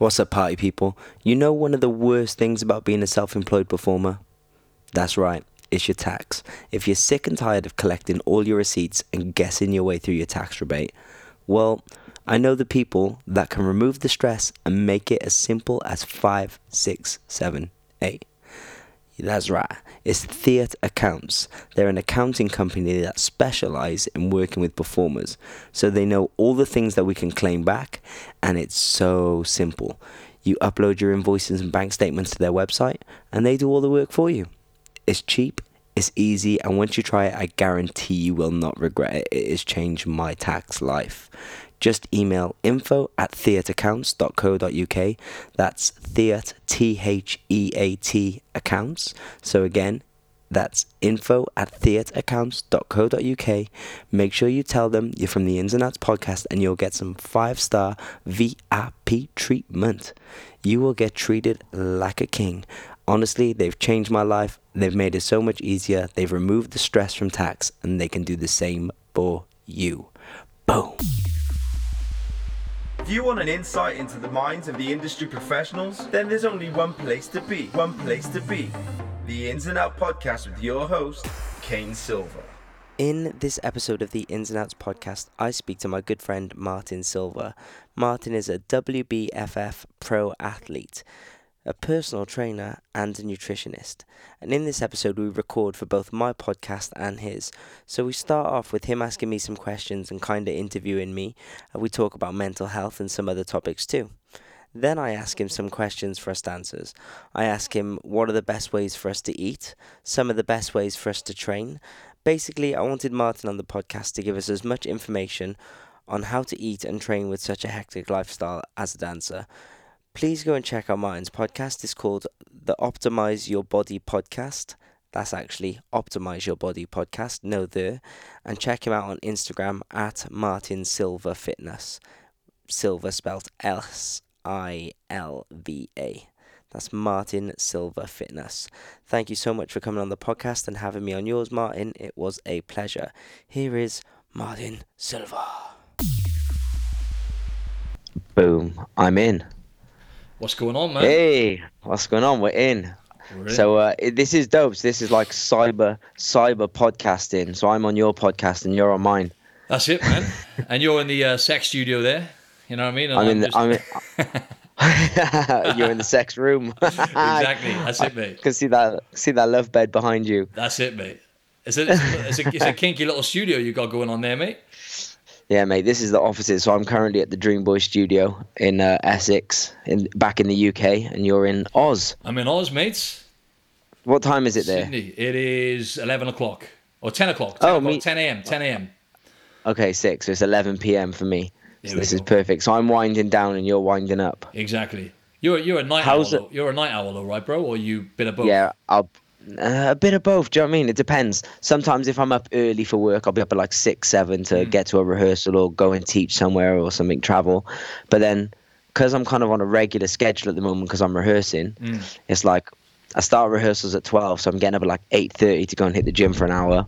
What's up, party people? You know one of the worst things about being a self employed performer? That's right, it's your tax. If you're sick and tired of collecting all your receipts and guessing your way through your tax rebate, well, I know the people that can remove the stress and make it as simple as 5, 6, 7, 8. That's right. It's Theat Accounts. They're an accounting company that specialize in working with performers. So they know all the things that we can claim back, and it's so simple. You upload your invoices and bank statements to their website, and they do all the work for you. It's cheap, it's easy, and once you try it, I guarantee you will not regret it. It has changed my tax life just email info at theataccounts.co.uk. That's theat, T H E A T accounts. So again, that's info at theataccounts.co.uk. Make sure you tell them you're from the Ins and Outs podcast and you'll get some five star VIP treatment. You will get treated like a king. Honestly, they've changed my life. They've made it so much easier. They've removed the stress from tax and they can do the same for you. Boom. If you want an insight into the minds of the industry professionals, then there's only one place to be. One place to be. The Ins and Out podcast with your host, Kane Silver. In this episode of the Ins and Outs podcast, I speak to my good friend Martin Silva. Martin is a WBFF pro athlete a personal trainer, and a nutritionist. And in this episode, we record for both my podcast and his. So we start off with him asking me some questions and kind of interviewing me, and we talk about mental health and some other topics too. Then I ask him some questions for us dancers. I ask him what are the best ways for us to eat, some of the best ways for us to train. Basically, I wanted Martin on the podcast to give us as much information on how to eat and train with such a hectic lifestyle as a dancer please go and check out Martin's podcast. It's called the Optimize Your Body Podcast. That's actually Optimize Your Body Podcast, no the. And check him out on Instagram at Martin Silva Fitness. Silva spelled S I L V A. That's Martin Silva Fitness. Thank you so much for coming on the podcast and having me on yours, Martin. It was a pleasure. Here is Martin Silva. Boom. I'm in. What's going on, man? Hey, what's going on? We're in. We're in. So uh, this is dope. So This is like cyber cyber podcasting. So I'm on your podcast and you're on mine. That's it, man. and you're in the uh, sex studio there. You know what I mean? And I'm, in. The, I'm in, you're in the sex room. exactly. That's it, mate. I can see that. See that love bed behind you. That's it, mate. It's a, it's a, it's a kinky little studio you got going on there, mate. Yeah, mate. This is the offices. So I'm currently at the Dream Boy Studio in uh, Essex, in back in the UK, and you're in Oz. I'm in Oz, mates. What time is it there? Sydney. It is 11 o'clock or 10 o'clock. 10 oh, o'clock, me- 10 a.m. 10 a.m. Okay, six. So it's 11 p.m. for me. So this go. is perfect. So I'm winding down and you're winding up. Exactly. You're you're a night How's owl. It? You're a night owl, all right, bro? Or you bit of both? Yeah, I'll uh, a bit of both. Do you know what I mean? It depends. Sometimes if I'm up early for work, I'll be up at like six, seven to mm. get to a rehearsal or go and teach somewhere or something, travel. But then, because I'm kind of on a regular schedule at the moment because I'm rehearsing, mm. it's like I start rehearsals at twelve, so I'm getting up at like eight thirty to go and hit the gym for an hour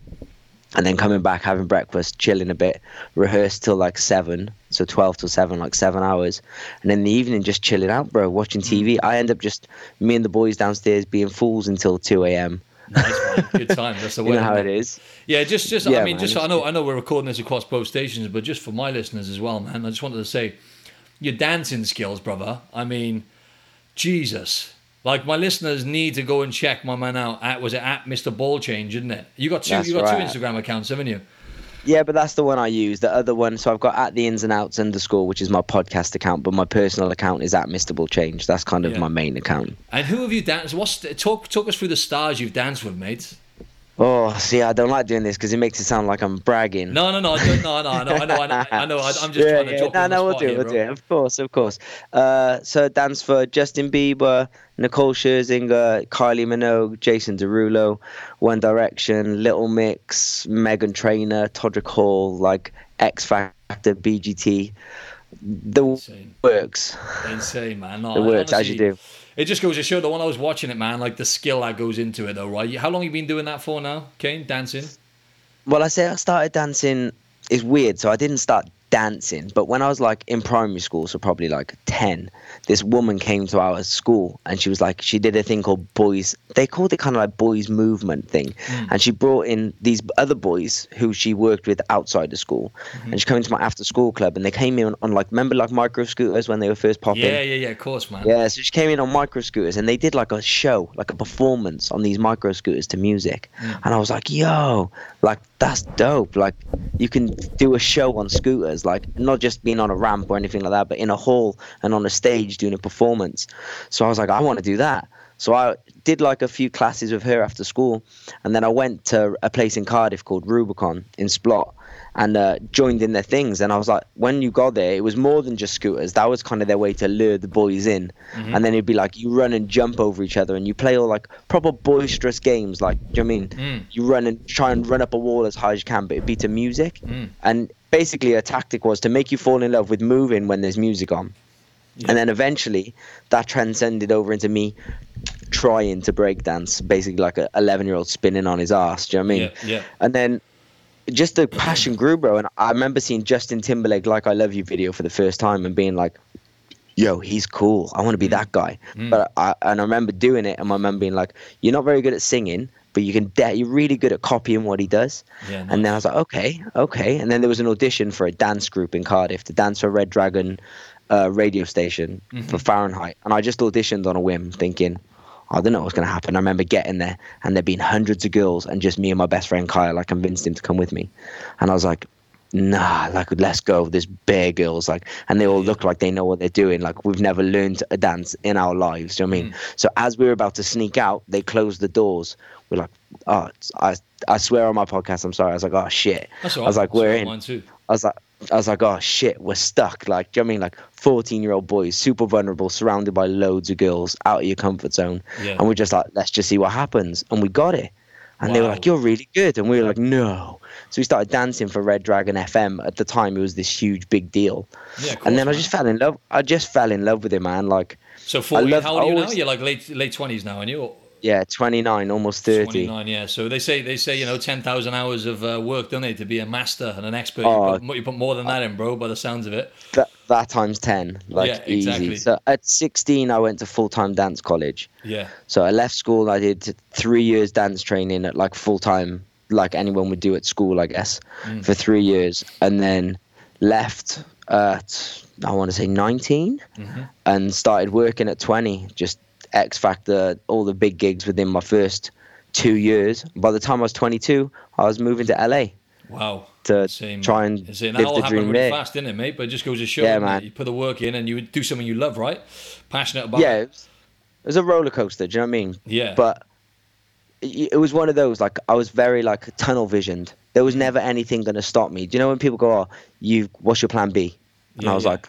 and then coming back, having breakfast, chilling a bit, rehearse till like seven, so twelve till seven, like seven hours, and in the evening just chilling out, bro, watching mm. TV. I end up just me and the boys downstairs being fools until two a.m. Nice man, good time. That's the way. you know how it is. Yeah, just just yeah, I mean, man, just I know I know we're recording this across both stations, but just for my listeners as well, man. I just wanted to say, your dancing skills, brother. I mean, Jesus, like my listeners need to go and check my man out. At was it at Mr. Ball Change, isn't it? You got two. That's you got right. two Instagram accounts, haven't you? Yeah, but that's the one I use. The other one, so I've got at the ins and outs underscore, which is my podcast account, but my personal account is at Mr. Ball Change. That's kind of yeah. my main account. And who have you danced? What's talk talk us through the stars you've danced with, mates? Oh, see, I don't like doing this because it makes it sound like I'm bragging. No, no, no, no, no, no, I know, I know, I know, I know. I'm just yeah, trying to yeah. drop No, no, we'll do, it, we'll do it. Of course, of course. Uh, so dance for Justin Bieber, Nicole Scherzinger, Kylie Minogue, Jason Derulo, One Direction, Little Mix, Meghan Trainor, Todrick Hall, like X Factor, BGT. The Insane. works. Insane, man. No, it works honestly, as you do it just goes to show that when I was watching it, man, like the skill that goes into it, though, right? How long have you been doing that for now, Kane? Dancing? Well, I say I started dancing. It's weird. So I didn't start dancing. But when I was like in primary school, so probably like 10, this woman came to our school and she was like, she did a thing called boys, they called it kind of like boys movement thing. Mm. And she brought in these other boys who she worked with outside the school. Mm-hmm. And she came into my after school club and they came in on, on, like, remember like micro scooters when they were first popping? Yeah, yeah, yeah, of course, man. Yeah, so she came in on micro scooters and they did like a show, like a performance on these micro scooters to music. Mm. And I was like, yo, like that's dope. Like you can do a show on scooters, like not just being on a ramp or anything like that, but in a hall and on a stage doing a performance. So I was like, I want to do that. So I did like a few classes with her after school, and then I went to a place in Cardiff called Rubicon in Splott, and uh, joined in their things. And I was like, when you got there, it was more than just scooters. That was kind of their way to lure the boys in. Mm-hmm. And then it'd be like you run and jump over each other, and you play all like proper boisterous games. Like, do you know I mean? Mm. You run and try and run up a wall as high as you can, but it'd be to music. Mm. And basically, a tactic was to make you fall in love with moving when there's music on. Yeah. And then eventually, that transcended over into me trying to break dance, basically like an 11 year old spinning on his ass. Do you know what I mean? Yeah, yeah. And then just the passion grew, bro. And I remember seeing Justin Timberlake "Like I Love You" video for the first time and being like, "Yo, he's cool. I want to be mm. that guy." Mm. But I and I remember doing it, and my mum being like, "You're not very good at singing." But you can, de- you're really good at copying what he does. Yeah, nice. And then I was like, okay, okay. And then there was an audition for a dance group in Cardiff to dance for Red Dragon uh, radio station mm-hmm. for Fahrenheit. And I just auditioned on a whim, thinking, I don't know what's going to happen. I remember getting there and there being hundreds of girls and just me and my best friend Kyle. I convinced him to come with me. And I was like, nah, like, let's go. There's bare girls. Like, and they all look like they know what they're doing. Like, we've never learned a dance in our lives. Do you know what I mean? Mm. So as we were about to sneak out, they closed the doors. We're like, oh, I, I swear on my podcast, I'm sorry. I was like, oh, shit. That's I was like, we're in. I was like, I was like, oh shit, we're stuck. Like, do you know I mean? Like 14 year old boys, super vulnerable, surrounded by loads of girls, out of your comfort zone. Yeah. And we're just like, let's just see what happens. And we got it. And wow. they were like, you're really good. And we were like, no. So we started dancing for Red Dragon FM. At the time, it was this huge, big deal. Yeah, course, and then man. I just fell in love. I just fell in love with it, man. Like, so 40, love, how old are you now? You're like late late 20s now, aren't you? Yeah, 29, almost 30. 29, yeah. So they say they say you know 10,000 hours of uh, work, don't they, to be a master and an expert. Oh, you, put, you, put, more than that in, bro, by the sounds of it. That, that times 10, like yeah, easy. Exactly. So at 16, I went to full time dance college. Yeah. So I left school. I did three years dance training at like full time, like anyone would do at school, I guess, mm. for three years, and then left at I want to say 19, mm-hmm. and started working at 20, just X Factor, all the big gigs within my first two years. By the time I was 22, I was moving to LA. Wow. To Same. try and See, live the dream really fast, didn't it, mate? But it just goes to show yeah, man. you put the work in and you do something you love, right? Passionate about yeah, it. Was, it was a roller coaster, do you know what I mean? Yeah. But it was one of those, like, I was very, like, tunnel visioned. There was never anything going to stop me. Do you know when people go, oh, you, what's your plan B? And yeah, I was yeah. like,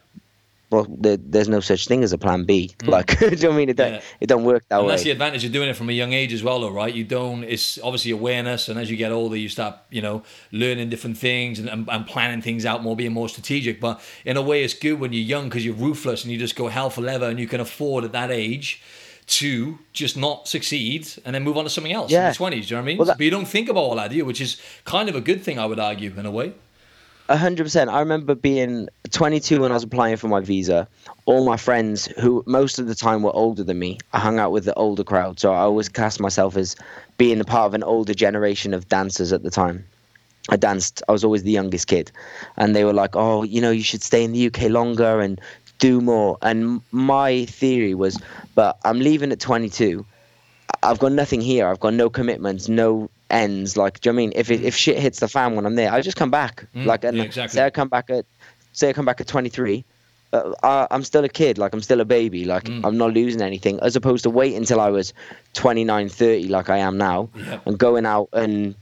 well, there, there's no such thing as a plan B. Mm. Like, do you know what I mean? It don't, yeah. it don't work that and way. That's the advantage of doing it from a young age as well, though, right? You don't. It's obviously awareness, and as you get older, you start, you know, learning different things and, and, and planning things out more, being more strategic. But in a way, it's good when you're young because you're ruthless and you just go hell for leather, and you can afford at that age to just not succeed and then move on to something else yeah. in the 20s. Do you know what I mean? Well, that, but you don't think about all that, do you? Which is kind of a good thing, I would argue, in a way hundred percent. I remember being 22 when I was applying for my visa. All my friends, who most of the time were older than me, I hung out with the older crowd. So I always cast myself as being a part of an older generation of dancers at the time. I danced. I was always the youngest kid, and they were like, "Oh, you know, you should stay in the UK longer and do more." And my theory was, "But I'm leaving at 22. I've got nothing here. I've got no commitments, no ends. Like, do you know I mean? If it, if shit hits the fan when I'm there, I just come back. Mm, like, and yeah, exactly. say I come back at, say I come back at 23. Uh, I, am still a kid, like I'm still a baby, like mm. I'm not losing anything, as opposed to wait until I was 29, 30, like I am now, yep. and going out and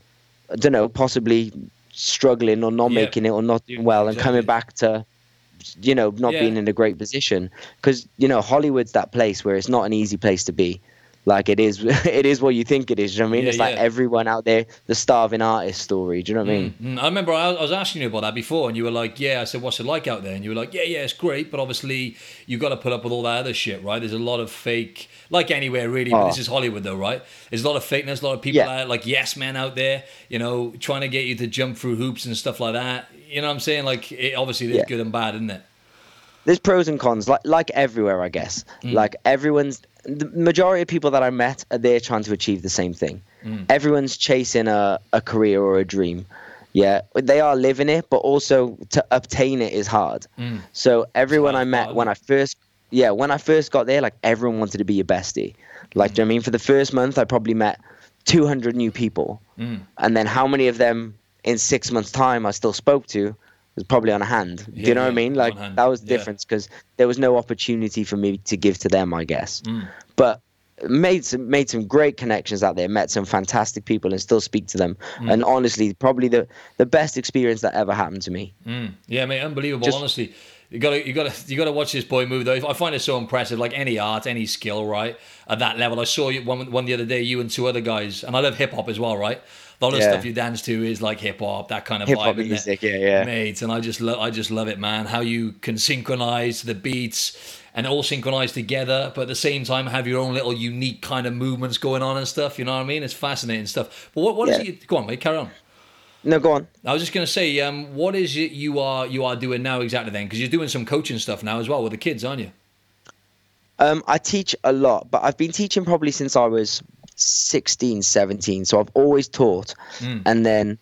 I don't know, possibly struggling or not yep. making it or not doing well, exactly. and coming back to, you know, not yeah. being in a great position. Because you know, Hollywood's that place where it's not an easy place to be like it is it is what you think it is. you know what I mean? Yeah, it's like yeah. everyone out there, the starving artist story. Do you know what I mean? Mm, mm. I remember I was asking you about that before, and you were like, "Yeah." I said, "What's it like out there?" And you were like, "Yeah, yeah, it's great, but obviously you've got to put up with all that other shit, right? There's a lot of fake, like anywhere really. But this oh. is Hollywood, though, right? There's a lot of fakeness, a lot of people yeah. out, like yes men out there, you know, trying to get you to jump through hoops and stuff like that. You know what I'm saying? Like, it, obviously, there's good and bad, isn't it? There's pros and cons, like like everywhere, I guess. Mm. Like everyone's the majority of people that I met are there trying to achieve the same thing. Mm. Everyone's chasing a, a career or a dream. Yeah, they are living it, but also to obtain it is hard. Mm. So everyone I met when I first, yeah, when I first got there, like everyone wanted to be your bestie. Like, mm. do you know I mean? For the first month, I probably met 200 new people, mm. and then how many of them in six months' time I still spoke to was probably on a hand. Yeah, Do you know yeah, what I mean? Like that was the difference because there was no opportunity for me to give to them, I guess. Mm. But made some made some great connections out there. Met some fantastic people and still speak to them. Mm. And honestly, probably the the best experience that ever happened to me. Mm. Yeah, mate, unbelievable. Just, honestly. You gotta, you gotta, you gotta watch this boy move though. I find it so impressive. Like any art, any skill, right? At that level, I saw you one, one the other day. You and two other guys, and I love hip hop as well, right? A lot of yeah. stuff you dance to is like hip hop, that kind of hip hop music, yeah, yeah, mate. And I just love, I just love it, man. How you can synchronize the beats and all synchronize together, but at the same time have your own little unique kind of movements going on and stuff. You know what I mean? It's fascinating stuff. But what, what yeah. is it? Go on, mate. Carry on. No, go on. I was just going to say, um, what is it you are you are doing now exactly then? Because you're doing some coaching stuff now as well with the kids, aren't you? Um, I teach a lot, but I've been teaching probably since I was 16, 17. So I've always taught. Mm. And then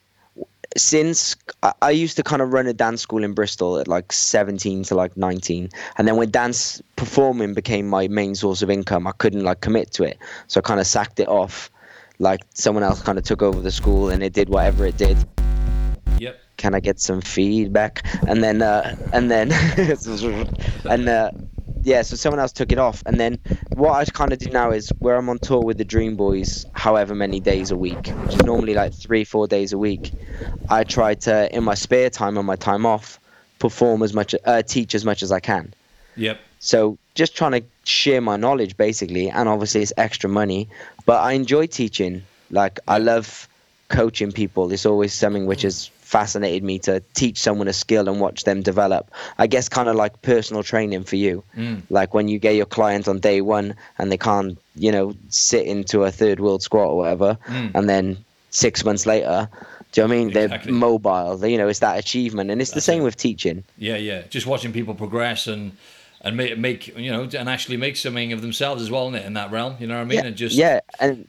since I used to kind of run a dance school in Bristol at like 17 to like 19. And then when dance performing became my main source of income, I couldn't like commit to it. So I kind of sacked it off. Like someone else kind of took over the school and it did whatever it did. Yep. Can I get some feedback? And then, uh, and then, and, uh, yeah, so someone else took it off. And then what I kind of do now is where I'm on tour with the Dream Boys, however many days a week, which is normally like three, four days a week. I try to, in my spare time, on my time off, perform as much, uh, teach as much as I can. Yep. So just trying to share my knowledge basically, and obviously it's extra money, but I enjoy teaching. Like I love coaching people. It's always something which is fascinated me to teach someone a skill and watch them develop. I guess kind of like personal training for you. Mm. Like when you get your client on day one and they can't, you know, sit into a third world squat or whatever, mm. and then six months later, do you know what I mean? Exactly. They're mobile. They, you know, it's that achievement, and it's That's the same it. with teaching. Yeah, yeah. Just watching people progress and and make make you know and actually make something of themselves as well in, it, in that realm. You know what I mean? Yeah, and just yeah, and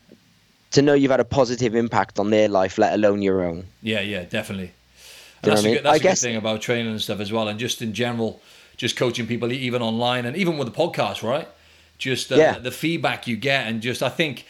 to know you've had a positive impact on their life, let alone your own. Yeah, yeah, definitely. And that's a, good, that's I a guess, good thing about training and stuff as well, and just in general, just coaching people even online and even with the podcast, right? Just uh, yeah. the feedback you get, and just I think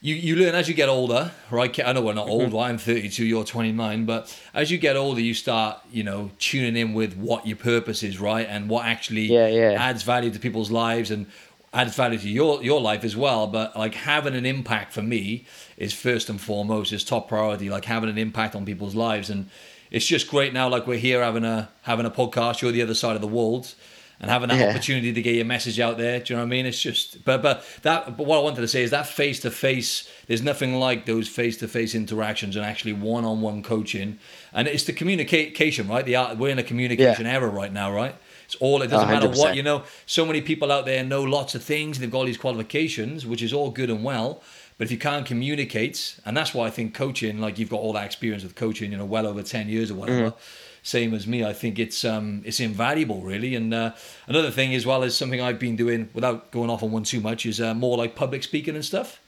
you, you learn as you get older, right? I know we're not old. I'm 32, you're 29, but as you get older, you start, you know, tuning in with what your purpose is, right, and what actually yeah, yeah. adds value to people's lives and adds value to your your life as well. But like having an impact for me is first and foremost, is top priority. Like having an impact on people's lives, and it's just great now. Like we're here having a having a podcast. You're the other side of the world, and having that yeah. opportunity to get your message out there. Do you know what I mean? It's just, but but that. But what I wanted to say is that face to face. There's nothing like those face to face interactions and actually one on one coaching. And it's the communication, right? The art, we're in a communication yeah. era right now, right? It's all. It doesn't 100%. matter what you know. So many people out there know lots of things. They've got all these qualifications, which is all good and well. But if you can't communicate, and that's why I think coaching, like you've got all that experience with coaching, you know, well over ten years or whatever. Mm. Same as me, I think it's um, it's invaluable, really. And uh, another thing, as well, is something I've been doing without going off on one too much, is uh, more like public speaking and stuff.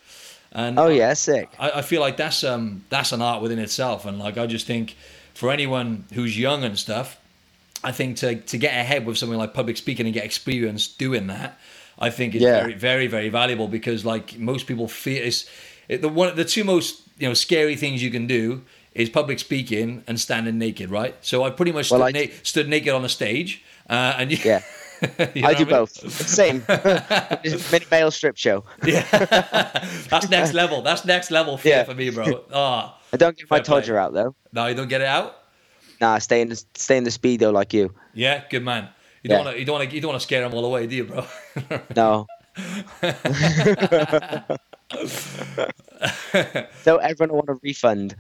And oh yeah, sick. I, I feel like that's um that's an art within itself, and like I just think for anyone who's young and stuff, I think to to get ahead with something like public speaking and get experience doing that, I think is yeah. very very very valuable because like most people fear is the one the two most you know scary things you can do is public speaking and standing naked, right? So I pretty much stood, well, na- stood naked on a stage, uh, and you, yeah. you know I do I mean? both. Same. Male strip show. yeah, that's next level. That's next level fear yeah. for me, bro. Oh, I don't get my todger out though. No, you don't get it out. Nah, stay in the stay in the speedo like you. Yeah, good man. You don't want to you don't want to you don't want to scare them all away, do you, bro? no. so everyone want a refund.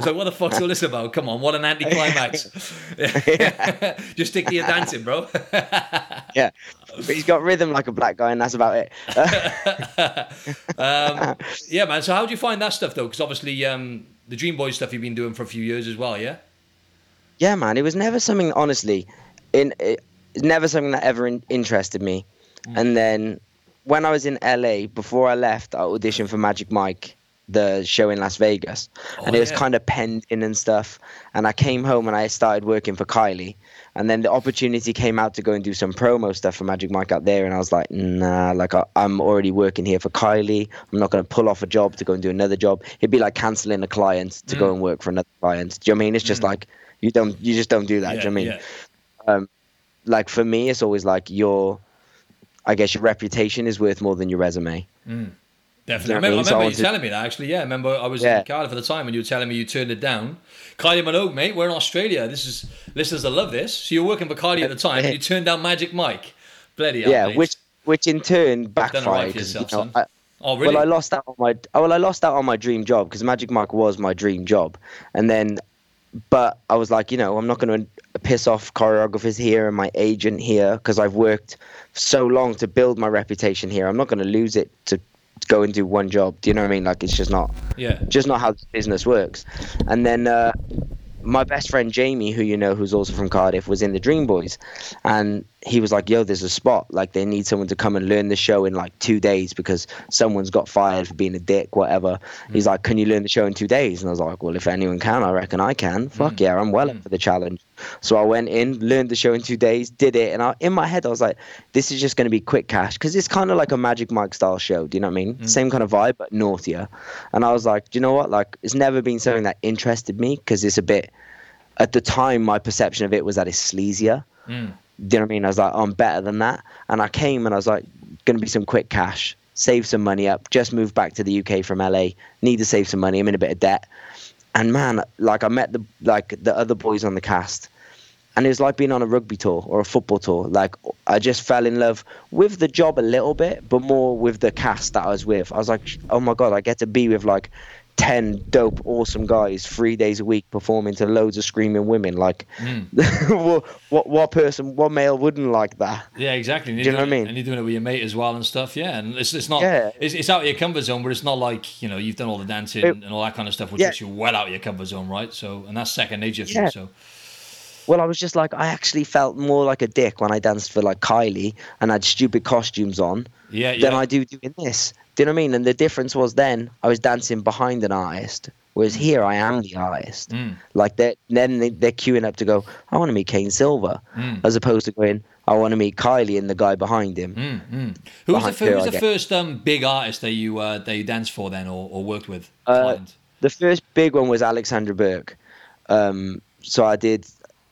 so what the fuck's all this about? Come on, what an anticlimax! Just stick to your dancing, bro. yeah, but he's got rhythm like a black guy, and that's about it. um, yeah, man. So how do you find that stuff though? Because obviously, um, the Dream Boys stuff you've been doing for a few years as well, yeah. Yeah, man. It was never something. Honestly, in it, never something that ever in, interested me. Mm. And then when I was in LA, before I left, I auditioned for Magic Mike, the show in Las Vegas, oh, and it was yeah. kind of penned in and stuff. And I came home and I started working for Kylie, and then the opportunity came out to go and do some promo stuff for Magic Mike out there, and I was like, nah, like I, am already working here for Kylie. I'm not going to pull off a job to go and do another job. It'd be like canceling a client to mm. go and work for another client. Do you know what I mean? It's just mm. like you don't, you just don't do that. Yeah, do you know what I mean? Yeah. Um, like for me, it's always like your I guess your reputation is worth more than your resume. Mm. Definitely. I remember, I remember you telling me that actually. Yeah, I remember I was yeah. in Cardiff at the time when you were telling me you turned it down. Kylie Minogue, mate, we're in Australia. This is listeners I love this. So you're working for Kylie at the time and you turned down Magic Mike. Bloody hell, Yeah, mate. which which in turn backfired. Right yourself, you know, I, oh, really? Well, I lost out on my oh, well, I lost out on my dream job because Magic Mike was my dream job, and then, but I was like, you know, I'm not going to piss off choreographers here and my agent here because I've worked so long to build my reputation here. I'm not going to lose it to go and do one job. Do you know what I mean? Like it's just not, yeah, just not how business works. And then uh, my best friend Jamie, who you know, who's also from Cardiff, was in the Dream Boys, and he was like, "Yo, there's a spot. Like they need someone to come and learn the show in like two days because someone's got fired for being a dick, whatever." Mm. He's like, "Can you learn the show in two days?" And I was like, "Well, if anyone can, I reckon I can. Fuck mm. yeah, I'm well mm. up for the challenge." So I went in, learned the show in two days, did it, and I, in my head I was like, "This is just going to be quick cash because it's kind of like a Magic Mike style show. Do you know what I mean? Mm. Same kind of vibe, but naughtier." And I was like, "Do you know what? Like, it's never been something that interested me because it's a bit." at the time, my perception of it was that it's sleazier. Mm. Do you know what I mean? I was like, oh, I'm better than that. And I came and I was like, going to be some quick cash, save some money up, just moved back to the UK from LA, need to save some money. I'm in a bit of debt. And man, like I met the like the other boys on the cast, and it was like being on a rugby tour or a football tour. Like I just fell in love with the job a little bit, but more with the cast that I was with. I was like, oh my god, I get to be with like 10 dope, awesome guys three days a week performing to loads of screaming women. Like, mm. what, what person, what male wouldn't like that? Yeah, exactly. Do you know what I mean? And you're doing it with your mate as well and stuff. Yeah. And it's, it's not, yeah. it's, it's out of your comfort zone, but it's not like, you know, you've done all the dancing it, and all that kind of stuff, which yeah. you well out of your comfort zone, right? So, and that's second nature for yeah. you. So, well, I was just like, I actually felt more like a dick when I danced for like Kylie and had stupid costumes on yeah, yeah. than I do doing this. Do you know what I mean? And the difference was then I was dancing behind an artist, whereas mm. here I am the artist. Mm. Like they then they, they're queuing up to go, I want to meet Kane Silver, mm. as opposed to going, I want to meet Kylie and the guy behind him. Mm, mm. Who was the, who was the first um, big artist that you uh, that you danced for then or, or worked with? Uh, the first big one was Alexandra Burke. Um, so I did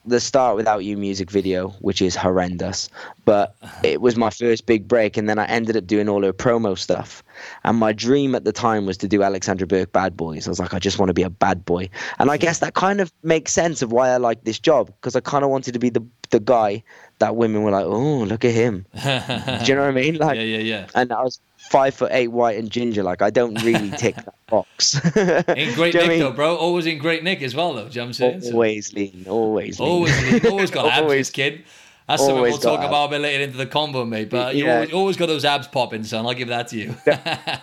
the Start Without You music video, which is horrendous, but it was my first big break. And then I ended up doing all her promo stuff. And my dream at the time was to do Alexandra Burke Bad Boys. I was like, I just want to be a bad boy. And I guess that kind of makes sense of why I like this job because I kind of wanted to be the, the guy that women were like, oh, look at him. do you know what I mean? Like, yeah, yeah, yeah. And I was five foot eight, white and ginger. Like I don't really tick that box. in great nick I mean? though, bro. Always in great nick as well, though. Do you know what I'm saying? Always so. lean. Always lean. Always lean. Always got abs, always, kid. That's something we'll talk abs. about a bit later into the combo, mate. But you yeah. always, always got those abs popping, son. I'll give that to you.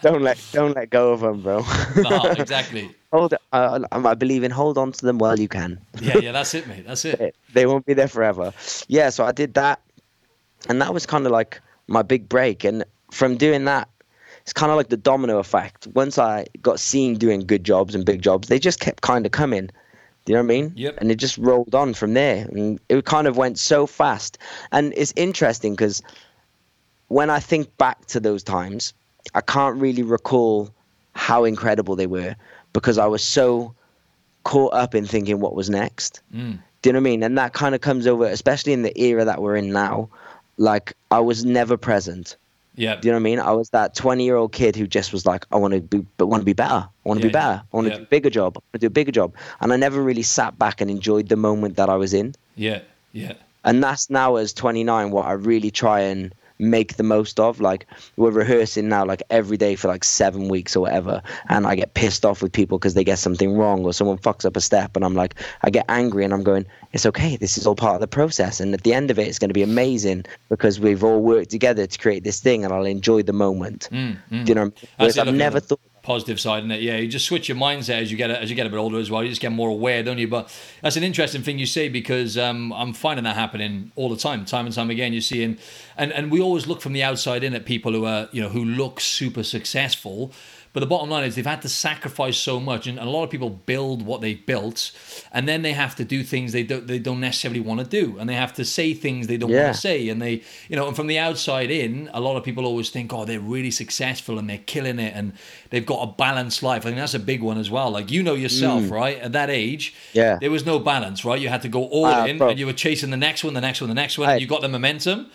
don't let don't let go of them, bro. no, exactly. Hold. Uh, I believe in hold on to them while you can. yeah, yeah, that's it, mate. That's it. They won't be there forever. Yeah, so I did that, and that was kind of like my big break. And from doing that, it's kind of like the domino effect. Once I got seen doing good jobs and big jobs, they just kept kind of coming. Do you know what I mean? Yep. And it just rolled on from there. And it kind of went so fast. And it's interesting because when I think back to those times, I can't really recall how incredible they were because I was so caught up in thinking what was next. Mm. Do you know what I mean? And that kind of comes over, especially in the era that we're in now. Like I was never present. Yeah. Do you know what I mean? I was that 20 year old kid who just was like, I want to be, but want to be better. I want to yeah, be better. I want to yeah. do a bigger job. I want to do a bigger job. And I never really sat back and enjoyed the moment that I was in. Yeah. Yeah. And that's now as 29 what I really try and make the most of. Like we're rehearsing now, like every day for like seven weeks or whatever, and I get pissed off with people because they get something wrong or someone fucks up a step, and I'm like, I get angry, and I'm going, it's okay. This is all part of the process, and at the end of it, it's going to be amazing because we've all worked together to create this thing, and I'll enjoy the moment. Mm, mm. Do you know? Whereas I've never thought positive side in it. Yeah, you just switch your mindset as you get as you get a bit older as well. You just get more aware, don't you? But that's an interesting thing you say because um, I'm finding that happening all the time, time and time again. You're seeing, and and we always look from the outside in at people who are you know who look super successful but the bottom line is they've had to sacrifice so much, and a lot of people build what they built, and then they have to do things they don't they don't necessarily want to do, and they have to say things they don't yeah. want to say, and they you know, and from the outside in, a lot of people always think, oh, they're really successful and they're killing it, and they've got a balanced life. I think that's a big one as well. Like you know yourself, mm. right? At that age, yeah, there was no balance, right? You had to go all uh, in, bro. and you were chasing the next one, the next one, the next one. and you got the momentum.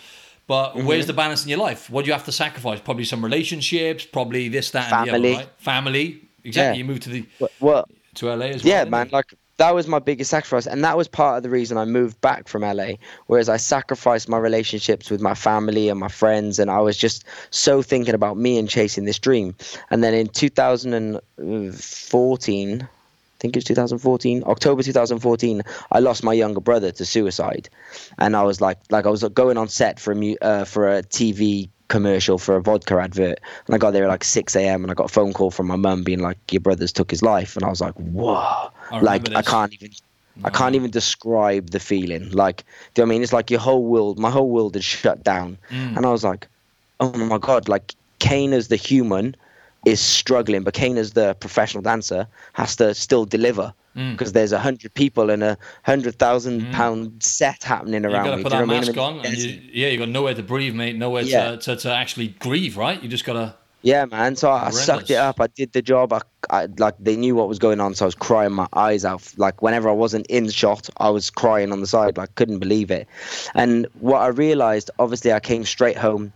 But mm-hmm. where's the balance in your life? What do you have to sacrifice? Probably some relationships, probably this, that, Family. and the other, right? Family. Exactly. Yeah. You moved to the well, to LA as well. Yeah, man. Like that was my biggest sacrifice, and that was part of the reason I moved back from LA. Whereas I sacrificed my relationships with my family and my friends, and I was just so thinking about me and chasing this dream. And then in 2014, I think it was 2014, October 2014, I lost my younger brother to suicide, and I was like, like I was going on set for a uh, for a TV commercial for a vodka advert, and I got there at like 6 a.m. and I got a phone call from my mum being like, "Your brother's took his life," and I was like, "Whoa!" I like this. I can't even. No. I can't even describe the feeling. Like, do you know I mean? It's like your whole world, my whole world is shut down. Mm. And I was like, oh my God, like Kane as the human is struggling, but Kane as the professional dancer has to still deliver because mm. there's a hundred people and a hundred thousand mm. pound set happening around you. Got to put that mask on, and you, yeah, you got nowhere to breathe, mate. Nowhere yeah. to, to, to actually grieve, right? You just gotta. Yeah, man. So I, I sucked it up. I did the job. I, I, like they knew what was going on, so I was crying my eyes out. Like whenever I wasn't in shot, I was crying on the side. Like couldn't believe it. And what I realized, obviously, I came straight home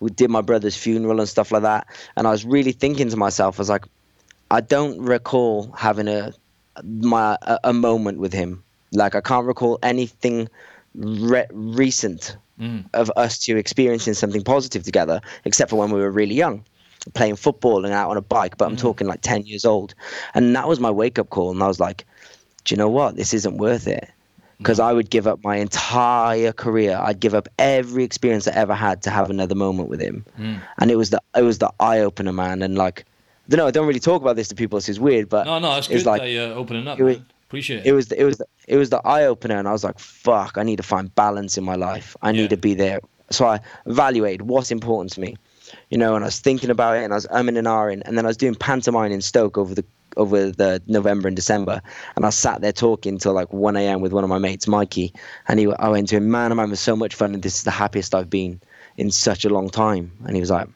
we did my brother's funeral and stuff like that. And I was really thinking to myself, I was like, I don't recall having a my a, a moment with him. Like I can't recall anything re- recent mm. of us two experiencing something positive together, except for when we were really young, playing football and out on a bike. But I'm mm. talking like ten years old, and that was my wake up call. And I was like, do you know what? This isn't worth it because I would give up my entire career. I'd give up every experience I ever had to have another moment with him. Mm. And it was the it was the eye opener, man. And like, I don't know. I don't really talk about this to people. This is weird, but no, no, it's, it's good like, that you're opening up. It was, Appreciate it. It was the, it was the, it was the eye opener, and I was like, fuck. I need to find balance in my life. I yeah. need to be there. So I evaluated what's important to me. You know, and I was thinking about it, and I was umming and ahhing, and then I was doing pantomime in Stoke over the over the November and December, and I sat there talking till like 1 a.m. with one of my mates, Mikey, and he, I went to him, man, I'm having so much fun, and this is the happiest I've been in such a long time. And he was like,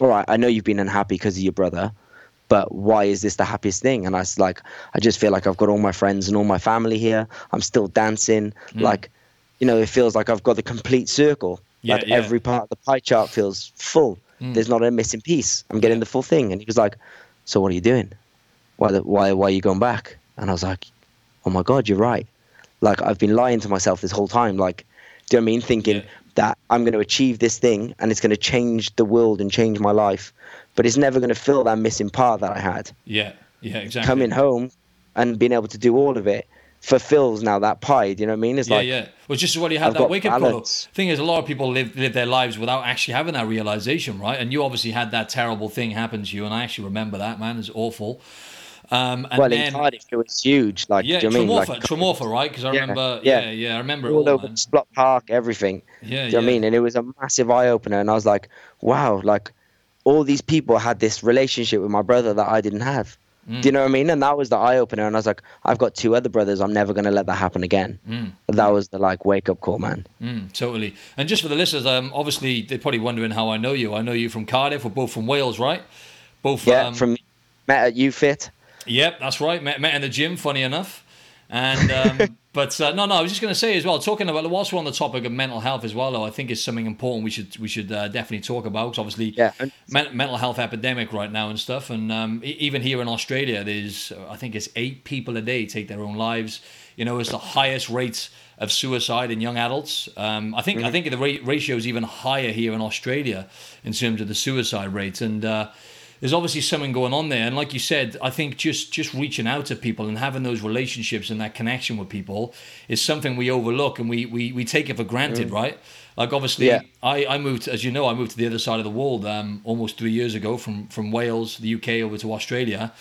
all right, I know you've been unhappy because of your brother, but why is this the happiest thing? And I was like, I just feel like I've got all my friends and all my family here. I'm still dancing. Mm. Like, you know, it feels like I've got the complete circle. Yeah, like yeah. every part of the pie chart feels full. Mm. There's not a missing piece. I'm getting yeah. the full thing. And he was like, so what are you doing? Why, the, why, why are you going back? And I was like, oh my God, you're right. Like, I've been lying to myself this whole time. Like, do you know what I mean? Thinking yeah. that I'm going to achieve this thing and it's going to change the world and change my life. But it's never going to fill that missing part that I had. Yeah, yeah, exactly. Coming home and being able to do all of it fulfills now that pie. Do you know what I mean? It's yeah, like yeah. Well, just well you had I've that wake up call. Thing is, a lot of people live live their lives without actually having that realization, right? And you obviously had that terrible thing happen to you, and I actually remember that. Man, it's awful. Um, well, then, in Cardiff, it was huge. Like, yeah, do you Tremorfa, mean? Like, Tremorfa, right? Because I yeah, remember, yeah, yeah, yeah, I remember all, all over Splott Park, everything. Yeah, do you yeah. know what I mean? And it was a massive eye opener, and I was like, wow, like all these people had this relationship with my brother that I didn't have. Mm. Do you know what I mean? And that was the eye opener. And I was like, I've got two other brothers. I'm never going to let that happen again. Mm. That was the like wake up call, man. Mm, totally. And just for the listeners, um, obviously they're probably wondering how I know you. I know you from Cardiff. We're both from Wales, right? Both. Yeah, um, from met at UFIT. Yep, that's right. Met, met in the gym, funny enough. And um, but uh, no, no, I was just going to say as well, talking about whilst we're on the topic of mental health as well, though, I think is something important we should we should uh, definitely talk about. Cause obviously, yeah, men- mental health epidemic right now and stuff. And um, even here in Australia, there's I think it's eight people a day take their own lives. You know, it's the highest rates of suicide in young adults. Um, I think mm-hmm. I think the ra- ratio is even higher here in Australia in terms of the suicide rates and uh, there's obviously something going on there. And like you said, I think just just reaching out to people and having those relationships and that connection with people is something we overlook and we we, we take it for granted, mm. right? Like obviously, yeah. I, I moved as you know I moved to the other side of the world um, almost three years ago from from Wales, the UK, over to Australia.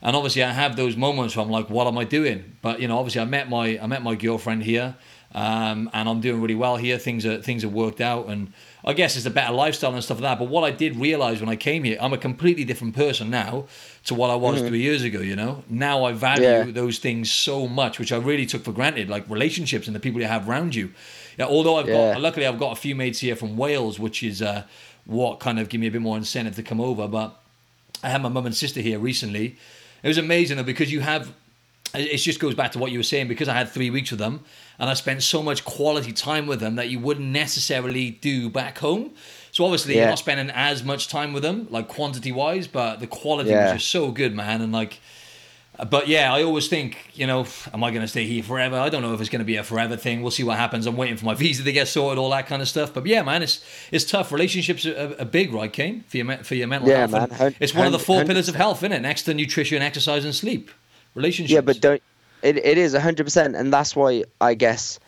And obviously, I have those moments where I'm like, "What am I doing?" But you know, obviously, I met my I met my girlfriend here, um, and I'm doing really well here. Things are things are worked out, and I guess it's a better lifestyle and stuff like that. But what I did realize when I came here, I'm a completely different person now to what I was mm-hmm. three years ago. You know, now I value yeah. those things so much, which I really took for granted, like relationships and the people you have around you. Yeah, although I've yeah. got, luckily, I've got a few mates here from Wales, which is uh, what kind of give me a bit more incentive to come over. But I had my mum and sister here recently it was amazing though because you have. It just goes back to what you were saying because I had three weeks with them and I spent so much quality time with them that you wouldn't necessarily do back home. So obviously yeah. you're not spending as much time with them, like quantity wise, but the quality yeah. was just so good, man. And like but yeah, I always think, you know, am I going to stay here forever? I don't know if it's going to be a forever thing. We'll see what happens. I'm waiting for my visa to get sorted, all that kind of stuff. But yeah, man, it's it's tough. Relationships are, are big, right, Kane, for your for your mental yeah, health. Man. It's one of the 4 pillars of health, isn't it? Next to nutrition, exercise, and sleep. Relationships. Yeah, but don't. It it is hundred percent, and that's why I guess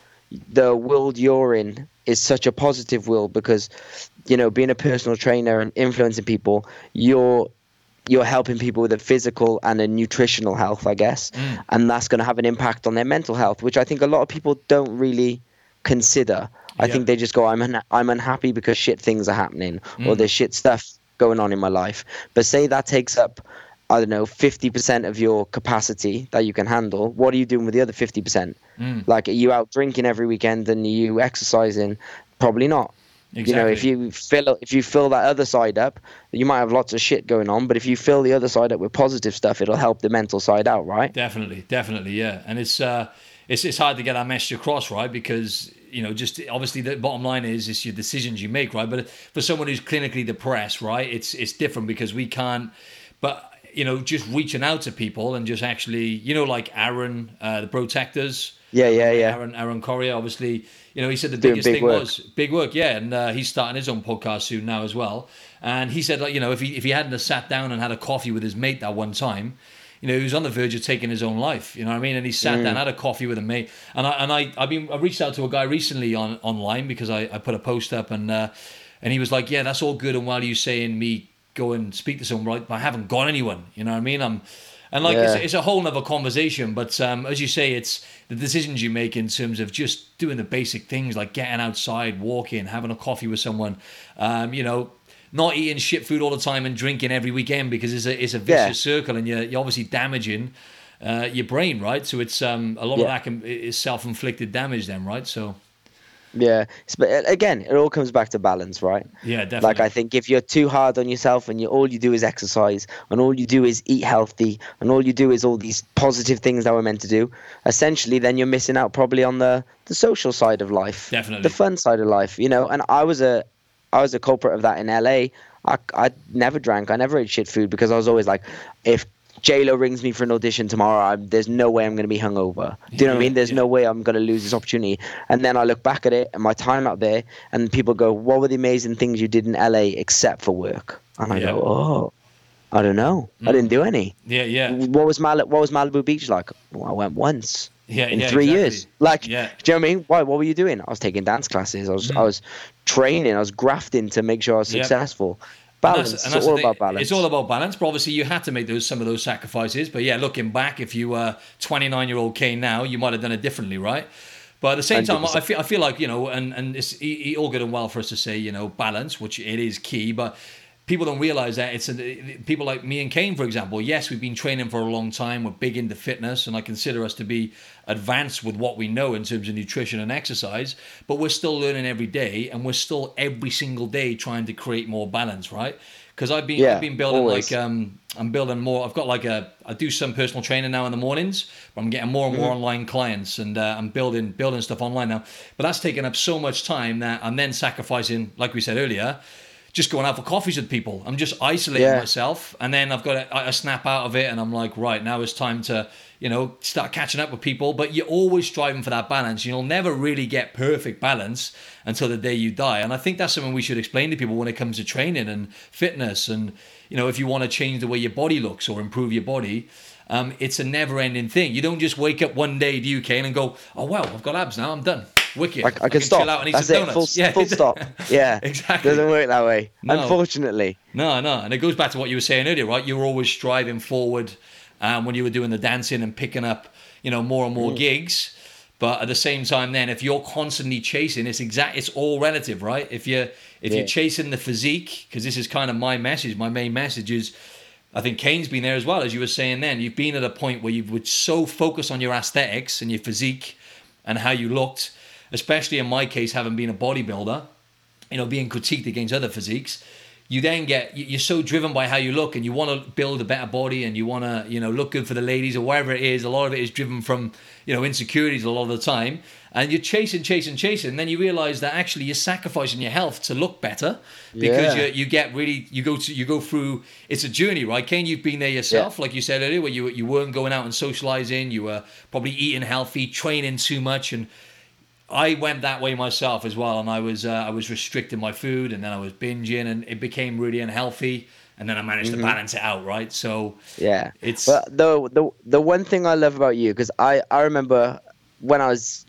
the world you're in is such a positive world because you know being a personal trainer and influencing people, you're you're helping people with a physical and a nutritional health, I guess, mm. and that's going to have an impact on their mental health, which I think a lot of people don't really consider. I think they just go, "I'm un- I'm unhappy because shit things are happening, mm. or there's shit stuff going on in my life." But say that takes up, I don't know, fifty percent of your capacity that you can handle. What are you doing with the other fifty percent? Mm. Like, are you out drinking every weekend and are you exercising? Probably not. Exactly. You know, if you fill if you fill that other side up, you might have lots of shit going on, but if you fill the other side up with positive stuff, it'll help the mental side out, right? Definitely, definitely, yeah. And it's uh, it's it's hard to get that message across, right? Because you know, just obviously the bottom line is it's your decisions you make, right? But for someone who's clinically depressed, right, it's it's different because we can't. But you know, just reaching out to people and just actually, you know, like Aaron, uh, the protectors. Yeah, yeah, yeah. Aaron, Aaron Correa, obviously, you know, he said the Doing biggest big thing work. was big work, yeah, and uh, he's starting his own podcast soon now as well. And he said, like, you know, if he if he hadn't have sat down and had a coffee with his mate that one time, you know, he was on the verge of taking his own life. You know what I mean? And he sat mm. down, had a coffee with a mate, and I and I I've been I reached out to a guy recently on online because I, I put a post up and uh, and he was like, yeah, that's all good and while you saying me go and speak to someone, right? But I haven't got anyone. You know what I mean? I'm and like yeah. it's, it's, a whole other conversation. But um, as you say, it's the decisions you make in terms of just doing the basic things like getting outside, walking, having a coffee with someone. Um, you know, not eating shit food all the time and drinking every weekend because it's a it's a vicious yeah. circle, and you're you're obviously damaging. Uh, your brain, right? So it's um, a lot yeah. of that can, is self-inflicted damage, then, right? So yeah, but uh, again, it all comes back to balance, right? Yeah, definitely. Like I think if you're too hard on yourself and you all you do is exercise and all you do is eat healthy and all you do is all these positive things that we're meant to do, essentially, then you're missing out probably on the the social side of life, definitely the fun side of life, you know. And I was a I was a culprit of that in LA. I I never drank, I never ate shit food because I was always like, if J Lo rings me for an audition tomorrow. I'm, there's no way I'm going to be hungover. Do you know what I mean? There's yeah. no way I'm going to lose this opportunity. And then I look back at it and my time out there, and people go, "What were the amazing things you did in LA except for work?" And I yeah. go, "Oh, I don't know. Mm. I didn't do any." Yeah, yeah. What was Mal- What was Malibu Beach like? Well, I went once. Yeah, in yeah, three exactly. years. Like, yeah. do you know what I mean? Why? What were you doing? I was taking dance classes. I was, mm. I was training. I was grafting to make sure I was successful. Balance. And that's, and that's it's all about balance. It's all about balance. But obviously, you had to make those some of those sacrifices. But yeah, looking back, if you were 29 year old Kane now, you might have done it differently, right? But at the same 100%. time, I feel I feel like you know, and and it's all good and well for us to say you know balance, which it is key, but people don't realize that it's a, people like me and Kane, for example. Yes, we've been training for a long time. We're big into fitness, and I consider us to be advanced with what we know in terms of nutrition and exercise. But we're still learning every day, and we're still every single day trying to create more balance, right? Because I've been yeah, I've been building always. like um, I'm building more. I've got like a I do some personal training now in the mornings, but I'm getting more and more mm-hmm. online clients, and uh, I'm building building stuff online now. But that's taking up so much time that I'm then sacrificing, like we said earlier just going out for coffees with people. I'm just isolating yeah. myself, and then I've got a, a snap out of it, and I'm like, right now it's time to you know start catching up with people. But you're always striving for that balance. You'll never really get perfect balance until the day you die, and I think that's something we should explain to people when it comes to training and fitness, and you know if you want to change the way your body looks or improve your body. Um, it's a never-ending thing. You don't just wake up one day, do you, Kane, and go, "Oh wow, I've got abs now. I'm done." Wicked. I, I, I can, stop. out That's it. Full, yeah. full stop. Yeah. exactly. Doesn't work that way. No. Unfortunately. No, no. And it goes back to what you were saying earlier, right? You were always striving forward um, when you were doing the dancing and picking up, you know, more and more mm. gigs. But at the same time, then if you're constantly chasing, it's exact. It's all relative, right? If you're if yeah. you're chasing the physique, because this is kind of my message. My main message is, I think Kane's been there as well, as you were saying. Then you've been at a point where you would so focus on your aesthetics and your physique and how you looked especially in my case, having been a bodybuilder, you know, being critiqued against other physiques, you then get you're so driven by how you look and you want to build a better body and you want to you know look good for the ladies or whatever it is a lot of it is driven from you know insecurities a lot of the time and you're chasing chasing chasing and then you realize that actually you're sacrificing your health to look better because yeah. you, you get really you go to you go through it's a journey right Kane you've been there yourself yeah. like you said earlier where you, you weren't going out and socializing you were probably eating healthy training too much and I went that way myself as well, and I was uh, I was restricting my food, and then I was binging, and it became really unhealthy. And then I managed mm-hmm. to balance it out, right? So yeah, it's but the the the one thing I love about you because I I remember when I was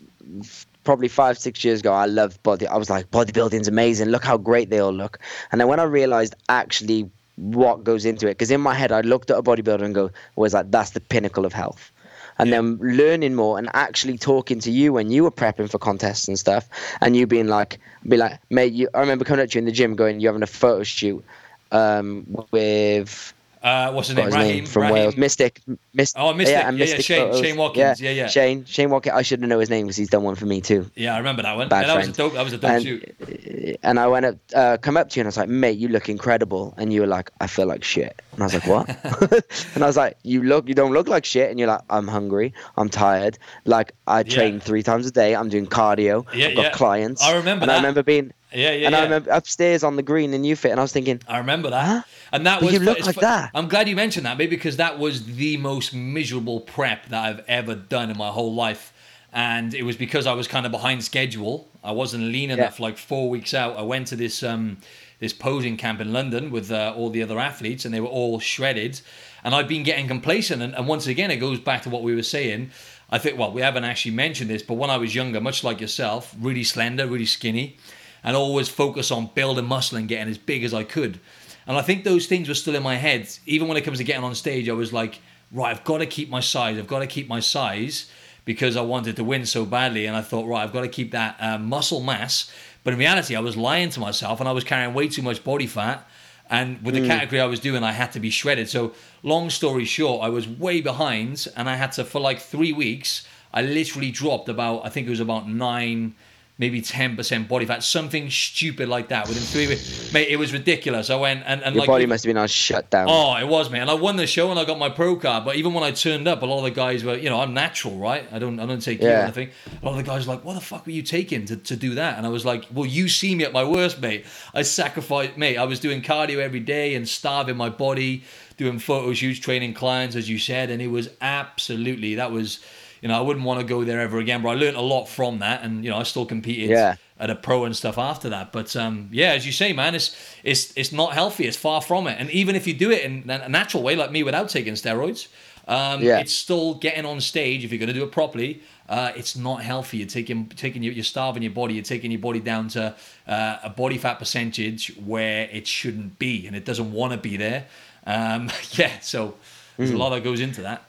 probably five six years ago I loved body I was like bodybuilding's amazing look how great they all look and then when I realized actually what goes into it because in my head I looked at a bodybuilder and go was like that's the pinnacle of health and yeah. then learning more and actually talking to you when you were prepping for contests and stuff, and you being like, be like, mate, you, I remember coming up to you in the gym going, you're having a photo shoot um, with uh, what's his name? His Raheem, name from Raheem. Wales. Mystic. Mystic. Oh, Mystic. Yeah, yeah, Mystic yeah, Shane, Shane, Watkins. Yeah, yeah, yeah. Shane. Shane Watkins. I should have known his name because he's done one for me too. Yeah, I remember that one. Bad yeah, that, was a dope, that was a dope and, shoot. And I went up, uh, come up to you and I was like, mate, you look incredible. And you were like, I feel like shit. And I was like, what? and I was like, you look, you don't look like shit. And you're like, I'm hungry. I'm tired. Like I train yeah. three times a day. I'm doing cardio. Yeah, I've got yeah. clients. I remember and that. I remember being yeah, yeah. And yeah. I remember upstairs on the green in UFIT, and I was thinking, I remember that. Huh? And that but was you look like that. I'm glad you mentioned that, maybe because that was the most miserable prep that I've ever done in my whole life. And it was because I was kind of behind schedule. I wasn't lean enough. Yeah. Like four weeks out, I went to this um, this posing camp in London with uh, all the other athletes, and they were all shredded. And I'd been getting complacent. And, and once again, it goes back to what we were saying. I think, well, we haven't actually mentioned this, but when I was younger, much like yourself, really slender, really skinny and always focus on building muscle and getting as big as I could. And I think those things were still in my head. Even when it comes to getting on stage, I was like, right, I've got to keep my size. I've got to keep my size because I wanted to win so badly. And I thought, right, I've got to keep that uh, muscle mass. But in reality, I was lying to myself and I was carrying way too much body fat. And with the mm. category I was doing, I had to be shredded. So, long story short, I was way behind and I had to, for like three weeks, I literally dropped about, I think it was about nine maybe 10% body fat, something stupid like that within three weeks. Mate, it was ridiculous. I went and, and Your like, body must have been on shutdown. Oh, it was, man. And I won the show and I got my pro card. But even when I turned up, a lot of the guys were, you know, I'm natural, right? I don't I don't take yeah. anything. A lot of the guys were like, what the fuck were you taking to, to do that? And I was like, well, you see me at my worst, mate. I sacrificed, mate. I was doing cardio every day and starving my body, doing photo shoots, training clients, as you said. And it was absolutely, that was you know, I wouldn't want to go there ever again. But I learned a lot from that, and you know, I still competed yeah. at a pro and stuff after that. But um, yeah, as you say, man, it's it's it's not healthy. It's far from it. And even if you do it in a natural way, like me, without taking steroids, um, yeah. it's still getting on stage. If you're going to do it properly, uh, it's not healthy. You're taking taking your, you're starving your body. You're taking your body down to uh, a body fat percentage where it shouldn't be, and it doesn't want to be there. Um, yeah, so there's mm. a lot that goes into that.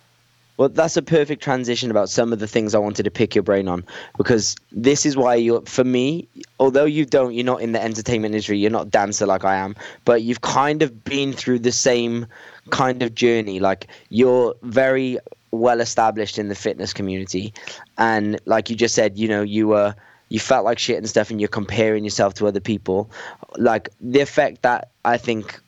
Well, that's a perfect transition about some of the things I wanted to pick your brain on because this is why you, for me, although you don't, you're not in the entertainment industry, you're not dancer like I am, but you've kind of been through the same kind of journey. Like you're very well established in the fitness community, and like you just said, you know, you were you felt like shit and stuff, and you're comparing yourself to other people. Like the effect that I think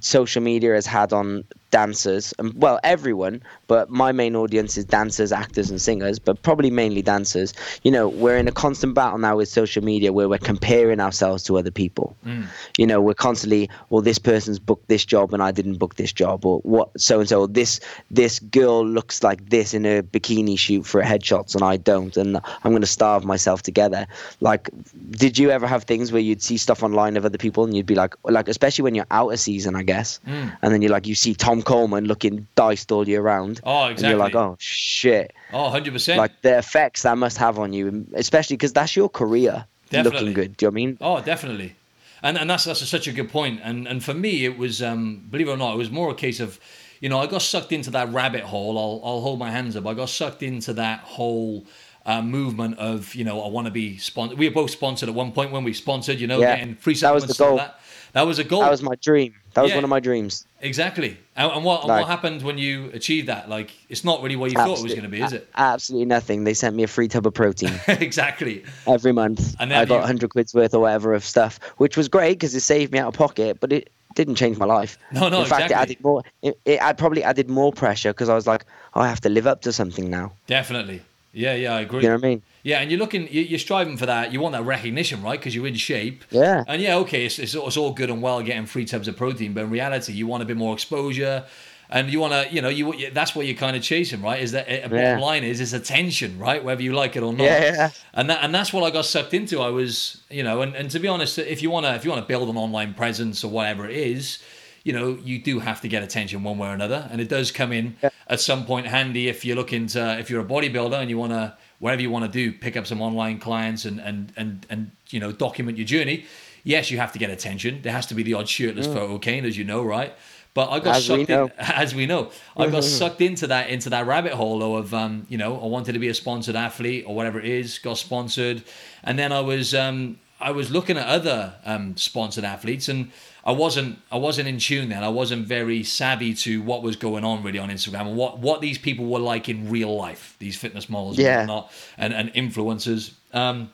social media has had on dancers and well everyone but my main audience is dancers actors and singers but probably mainly dancers. You know we're in a constant battle now with social media where we're comparing ourselves to other people. Mm. you know we're constantly well this person's booked this job and i didn't book this job or what so and so this this girl looks like this in a bikini shoot for headshots and i don't and i'm going to starve myself together. Like did you ever have things where you'd see stuff online of other people and you'd be like like especially when you're out of season i guess mm. and then you're like you see tom Coleman looking diced all year round. Oh, exactly. And you're like, oh shit. Oh, 100%. Like the effects that must have on you, especially because that's your career definitely. looking good. Do you know I mean? Oh, definitely. And and that's that's a, such a good point. And and for me, it was um, believe it or not, it was more a case of, you know, I got sucked into that rabbit hole. I'll I'll hold my hands up. I got sucked into that whole. Uh, movement of you know I want to be sponsored. We were both sponsored at one point when we sponsored. You know, yeah, getting free that was the goal. That. That was a goal. That was my dream. That was yeah, one of my dreams. Exactly. And, and what, like, what happened when you achieved that? Like, it's not really what you thought it was going to be, is it? Absolutely nothing. They sent me a free tub of protein. exactly. Every month. And I got you... 100 quid's worth or whatever of stuff, which was great because it saved me out of pocket, but it didn't change my life. No, no, In fact, exactly. it added more. It, it probably added more pressure because I was like, oh, I have to live up to something now. Definitely. Yeah, yeah, I agree. You know what I mean? Yeah, and you're looking, you're striving for that. You want that recognition, right? Because you're in shape. Yeah. And yeah, okay, it's, it's, it's all good and well getting three tubs of protein, but in reality, you want a bit more exposure, and you want to, you know, you that's what you're kind of chasing, right? Is that a bottom yeah. line is is attention, right? Whether you like it or not. Yeah, yeah. And that and that's what I got sucked into. I was, you know, and, and to be honest, if you wanna if you wanna build an online presence or whatever it is, you know, you do have to get attention one way or another, and it does come in yeah. at some point handy if you're looking to if you're a bodybuilder and you want to whatever you want to do, pick up some online clients and and and and you know document your journey. Yes, you have to get attention. There has to be the odd shirtless mm. photo, Kane, as you know, right? But I got as sucked in, as we know, I got sucked into that into that rabbit hole of um, you know, I wanted to be a sponsored athlete or whatever it is, got sponsored, and then I was um, I was looking at other um, sponsored athletes and I wasn't I wasn't in tune then. I wasn't very savvy to what was going on really on Instagram and what, what these people were like in real life, these fitness models yeah. and whatnot, and, and influencers. Um,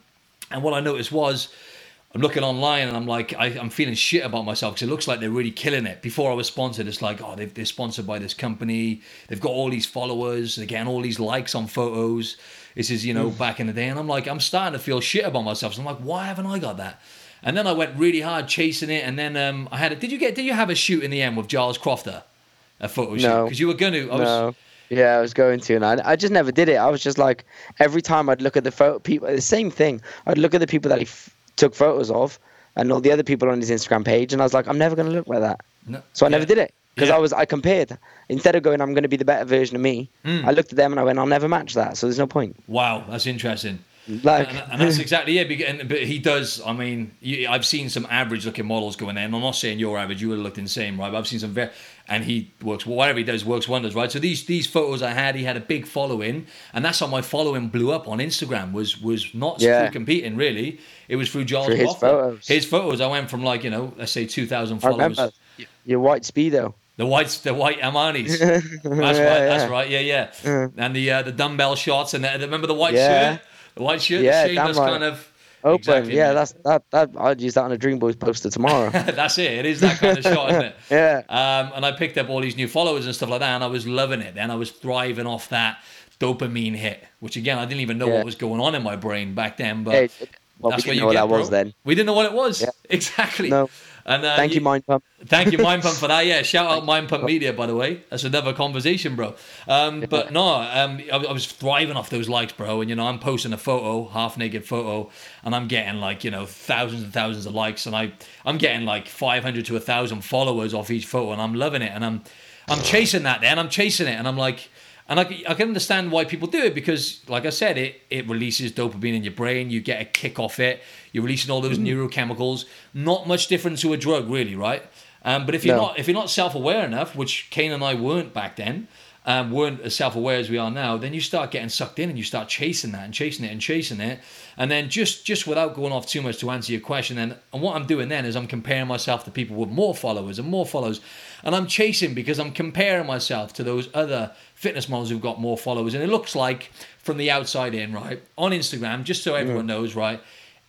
and what I noticed was I'm looking online and I'm like, I, am feeling shit about myself because it looks like they're really killing it. Before I was sponsored, it's like, oh, they're sponsored by this company. They've got all these followers. They're getting all these likes on photos. This is, you know, mm. back in the day. And I'm like, I'm starting to feel shit about myself. So I'm like, why haven't I got that? And then I went really hard chasing it, and then um, I had it. Did you get? Did you have a shoot in the end with Giles Crofter? A photo shoot no. because you were going to. I was, no. Yeah, I was going to, and I, I just never did it. I was just like, every time I'd look at the photo people, the same thing. I'd look at the people that he f- took photos of, and all the other people on his Instagram page, and I was like, I'm never going to look like that. No. So I yeah. never did it because yeah. I was I compared instead of going, I'm going to be the better version of me. Mm. I looked at them and I went, I'll never match that. So there's no point. Wow, that's interesting. Like, and, and, that's exactly yeah. And, but he does. I mean, you, I've seen some average-looking models going there, and I'm not saying you're average. You would have looked insane, right? But I've seen some very, and he works whatever he does works wonders, right? So these these photos I had, he had a big following, and that's how my following blew up on Instagram. Was was not yeah. through competing really. It was through Giles. his photos. His photos. I went from like you know, let's say two thousand followers. Your white speedo. The white, the white Armani's. That's yeah, right. Yeah. That's right. Yeah, yeah. Mm. And the uh, the dumbbell shots and the, remember the white yeah. shirt. The white shirt, yeah, right. kind of open. Exactly, yeah, that's that. That I'd use that on a Dream Boys poster tomorrow. that's it. It is that kind of shot, isn't it? yeah. Um, and I picked up all these new followers and stuff like that, and I was loving it. Then I was thriving off that dopamine hit, which again I didn't even know yeah. what was going on in my brain back then. But hey, well, that's we didn't know what get, that bro. was then. We didn't know what it was. Yeah. Exactly. No. And uh, thank you, Mind Pump. thank you, Mind Pump, for that. Yeah, shout out Mind Pump Media, by the way. That's another conversation, bro. Um, but no, um, I, I, was thriving off those likes, bro. And you know, I'm posting a photo, half naked photo, and I'm getting like you know thousands and thousands of likes, and I I'm getting like 500 to a thousand followers off each photo, and I'm loving it, and I'm I'm chasing that. Then I'm chasing it, and I'm like. And I, I can understand why people do it because, like I said, it, it releases dopamine in your brain. You get a kick off it. You're releasing all those mm-hmm. neurochemicals. Not much different to a drug, really, right? Um, but if you're no. not if you're not self aware enough, which Kane and I weren't back then, um, weren't as self aware as we are now, then you start getting sucked in and you start chasing that and chasing it and chasing it. And then just just without going off too much to answer your question, then and what I'm doing then is I'm comparing myself to people with more followers and more followers, and I'm chasing because I'm comparing myself to those other fitness models who've got more followers. And it looks like from the outside in, right, on Instagram, just so everyone yeah. knows, right,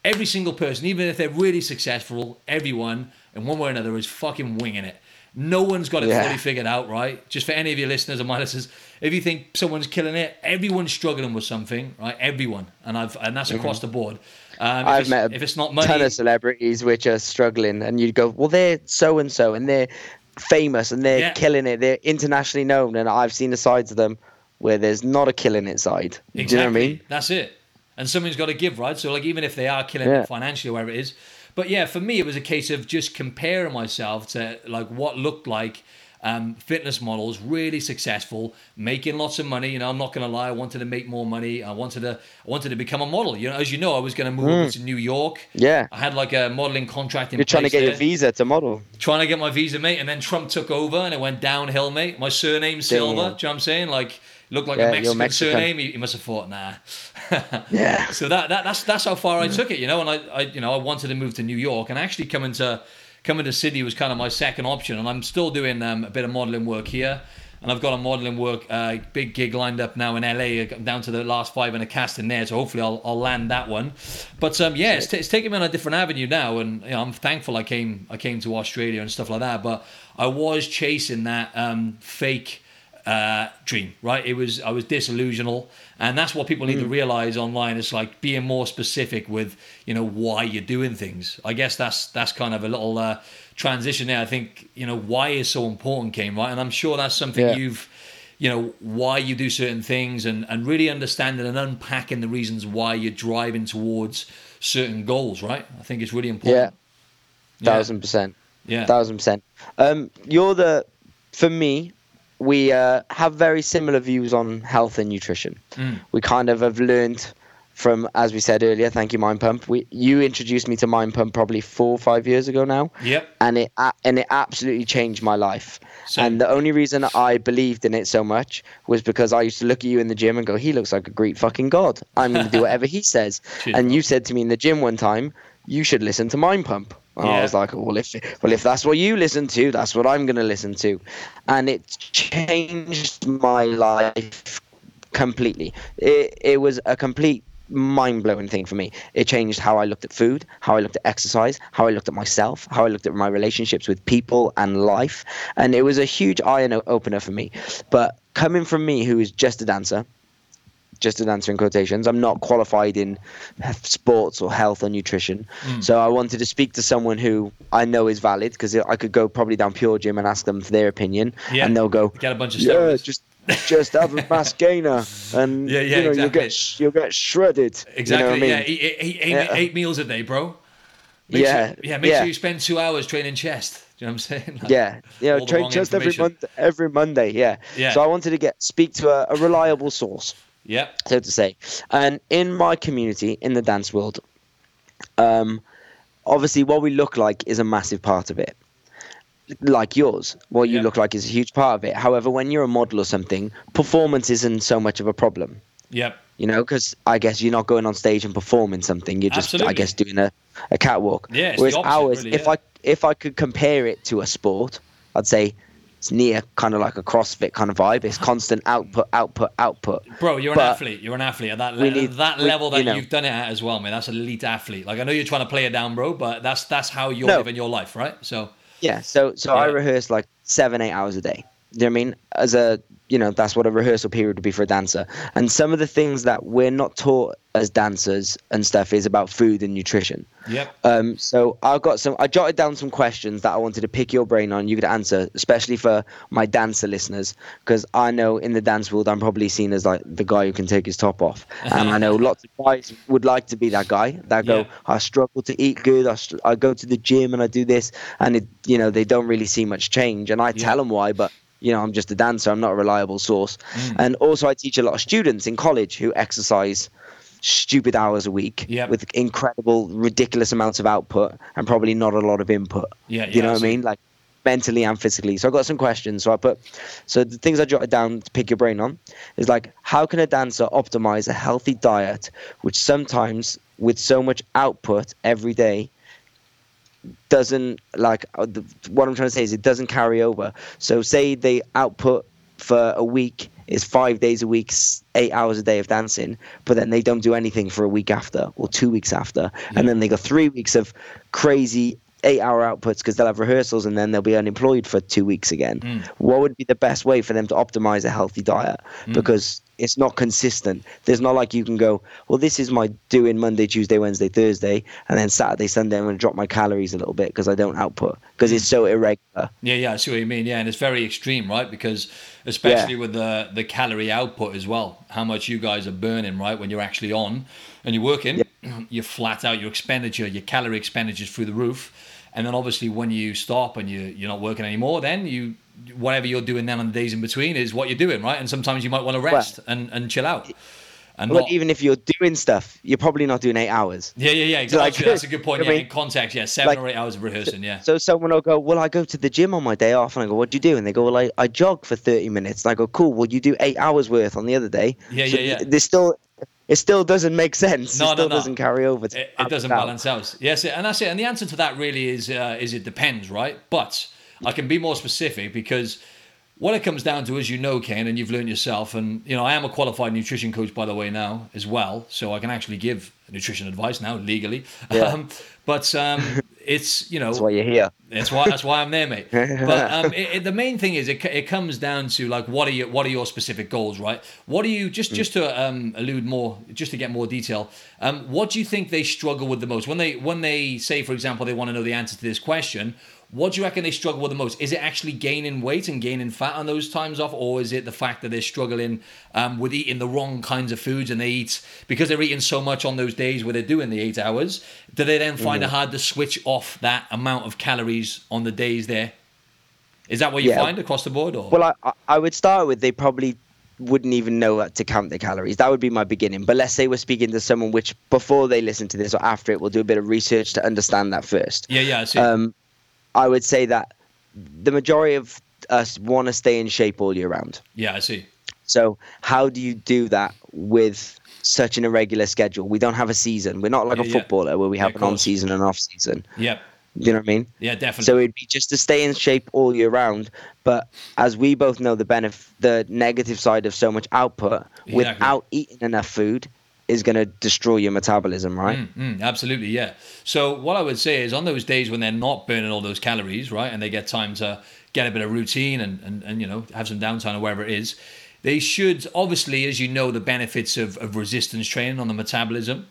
every single person, even if they're really successful, everyone in one way or another is fucking winging it. No one's got it yeah. fully figured out, right? Just for any of your listeners and my listeners, if you think someone's killing it, everyone's struggling with something, right? Everyone, and I've and that's across mm-hmm. the board. Um, I've met if it's not money, ton of celebrities which are struggling, and you go, well, they're so and so, and they're famous, and they're yeah. killing it. They're internationally known, and I've seen the sides of them where there's not a killing it side. Exactly. Do you know what I mean? That's it. And something's got to give, right? So, like, even if they are killing yeah. it financially, wherever it is, but yeah, for me, it was a case of just comparing myself to like what looked like um, fitness models, really successful, making lots of money. You know, I'm not going to lie. I wanted to make more money. I wanted to, I wanted to become a model. You know, as you know, I was going to move mm. to New York. Yeah. I had like a modeling contract in You're trying to get there. your visa to model. Trying to get my visa, mate. And then Trump took over and it went downhill, mate. My surname's Silva. Do you know what I'm saying? Like, looked like yeah, a Mexican, Mexican, surname. He, he, must have thought, nah. yeah. So that, that that's that's how far I took it, you know. And I, I you know I wanted to move to New York and actually coming to coming to Sydney was kind of my second option. And I'm still doing um, a bit of modelling work here. And I've got a modelling work, uh, big gig lined up now in LA. I'm down to the last five in a casting there, so hopefully I'll, I'll land that one. But um, yeah, it's, t- it's taking me on a different avenue now, and you know, I'm thankful I came I came to Australia and stuff like that. But I was chasing that um, fake uh, dream, right? It was I was disillusional, and that's what people need mm. to realize online. It's like being more specific with you know why you're doing things. I guess that's that's kind of a little uh, transition there. I think you know why is so important, Kane right, and I'm sure that's something yeah. you've you know why you do certain things and and really understanding and unpacking the reasons why you're driving towards certain goals, right? I think it's really important. Yeah, thousand percent. Yeah, thousand percent. Um, you're the for me we uh, have very similar views on health and nutrition. Mm. We kind of have learned from, as we said earlier, thank you, Mind Pump. We, you introduced me to Mind Pump probably four or five years ago now. Yep. And it and it absolutely changed my life. And the only reason I believed in it so much was because I used to look at you in the gym and go, "He looks like a Greek fucking god. I'm going to do whatever he says." And you said to me in the gym one time, "You should listen to Mind Pump." And yeah. I was like, well, if well, if that's what you listen to, that's what I'm going to listen to, and it changed my life completely. It it was a complete mind blowing thing for me. It changed how I looked at food, how I looked at exercise, how I looked at myself, how I looked at my relationships with people and life, and it was a huge eye opener for me. But coming from me, who is just a dancer, just an answer in quotations. I'm not qualified in sports or health or nutrition. Mm. So I wanted to speak to someone who I know is valid because I could go probably down Pure Gym and ask them for their opinion, yeah. and they'll go, get a bunch of yeah, just just have a mass gainer, and yeah, yeah, you know, exactly. you'll get you'll get shredded. Exactly. You know I mean? Yeah, yeah. eight meals a day, bro. Make yeah, sure, yeah. Make sure you spend two hours training chest. Do you know what I'm saying? Like, yeah, yeah. Train chest every month, every Monday. Yeah. yeah. So I wanted to get speak to a, a reliable source. Yeah. So to say. And in my community, in the dance world, um, obviously what we look like is a massive part of it. Like yours, what you look like is a huge part of it. However, when you're a model or something, performance isn't so much of a problem. Yep. You know, because I guess you're not going on stage and performing something. You're just, Absolutely. I guess, doing a, a catwalk. Yeah. Whereas opposite, ours, really, if yeah. I if I could compare it to a sport, I'd say it's near kind of like a CrossFit kind of vibe. It's constant output, output, output. Bro, you're but an athlete. You're an athlete at that, le- need, that we, level that you know, you've done it at as well, man. That's an elite athlete. Like I know you're trying to play it down, bro, but that's that's how you're no. living your life, right? So yeah. So so yeah. I rehearse like seven, eight hours a day. Do you know what I mean? As a you know that's what a rehearsal period would be for a dancer. And some of the things that we're not taught as dancers and stuff is about food and nutrition. Yep. Um so i've got some i jotted down some questions that i wanted to pick your brain on. You could answer especially for my dancer listeners because i know in the dance world i'm probably seen as like the guy who can take his top off. And i know lots of guys would like to be that guy that go yeah. i struggle to eat good. I, str- I go to the gym and i do this. And it you know they don't really see much change. And i yeah. tell them why but you know, I'm just a dancer. I'm not a reliable source. Mm. And also, I teach a lot of students in college who exercise stupid hours a week yep. with incredible, ridiculous amounts of output and probably not a lot of input. Yeah, yeah you know what I mean? Like mentally and physically. So I got some questions. So I put, so the things I jotted down to pick your brain on is like, how can a dancer optimize a healthy diet, which sometimes with so much output every day doesn't like uh, what I'm trying to say is it doesn't carry over. So say they output for a week is five days a week, eight hours a day of dancing, but then they don't do anything for a week after or two weeks after, yeah. and then they got three weeks of crazy eight hour outputs because they'll have rehearsals and then they'll be unemployed for two weeks again. Mm. What would be the best way for them to optimize a healthy diet? Mm. Because it's not consistent. There's not like you can go, well, this is my doing Monday, Tuesday, Wednesday, Thursday, and then Saturday, Sunday, I'm going to drop my calories a little bit because I don't output because it's so irregular. Yeah, yeah, I see what you mean. Yeah, and it's very extreme, right? Because especially yeah. with the the calorie output as well, how much you guys are burning, right, when you're actually on and you're working, yeah. you're flat out. Your expenditure, your calorie expenditure is through the roof. And then obviously when you stop and you you're not working anymore, then you whatever you're doing then on the days in between is what you're doing, right? And sometimes you might want to rest well, and, and chill out. And well, not, even if you're doing stuff, you're probably not doing eight hours. Yeah, yeah, yeah. Exactly. Like, That's a good point. Yeah, I mean, in context, yeah, seven like, or eight hours of rehearsing. Yeah. So someone will go, "Well, I go to the gym on my day off," and I go, "What do you do?" And they go, "Well, I, I jog for thirty minutes." And I go, "Cool. Well, you do eight hours worth on the other day." Yeah, so yeah, yeah. There's still it still doesn't make sense. No, it still no, no. doesn't carry over. It, it, doesn't balance out. Yes, and that's it. And the answer to that really is uh, is it depends, right? But I can be more specific because what it comes down to, as you know, Kane, and you've learned yourself, and you know, I am a qualified nutrition coach, by the way, now as well, so I can actually give nutrition advice now legally. Yeah. Um, but um, it's you know that's why you're here. That's why that's why I'm there, mate. But um, it, it, the main thing is it, it comes down to like what are your what are your specific goals, right? What are you just just to um, allude more, just to get more detail? Um, what do you think they struggle with the most when they when they say, for example, they want to know the answer to this question? What do you reckon they struggle with the most? Is it actually gaining weight and gaining fat on those times off, or is it the fact that they're struggling um, with eating the wrong kinds of foods and they eat because they're eating so much on those days where they're doing the eight hours? Do they then find mm. it hard to switch off that amount of calories on the days there? Is that what you yeah. find across the board? Or? Well, I, I would start with they probably wouldn't even know what to count their calories. That would be my beginning. But let's say we're speaking to someone which before they listen to this or after it will do a bit of research to understand that first. Yeah, yeah, I see. Um, I would say that the majority of us want to stay in shape all year round. Yeah, I see. So how do you do that with such an irregular schedule? We don't have a season. We're not like yeah, a footballer yeah. where we have yeah, an on season and off season. Yep. You know what I mean? Yeah, definitely. So it'd be just to stay in shape all year round. But as we both know, the benefit, the negative side of so much output exactly. without eating enough food is going to destroy your metabolism, right? Mm, mm, absolutely, yeah. So what I would say is on those days when they're not burning all those calories, right, and they get time to get a bit of routine and, and, and you know have some downtime or wherever it is, they should obviously, as you know, the benefits of, of resistance training on the metabolism.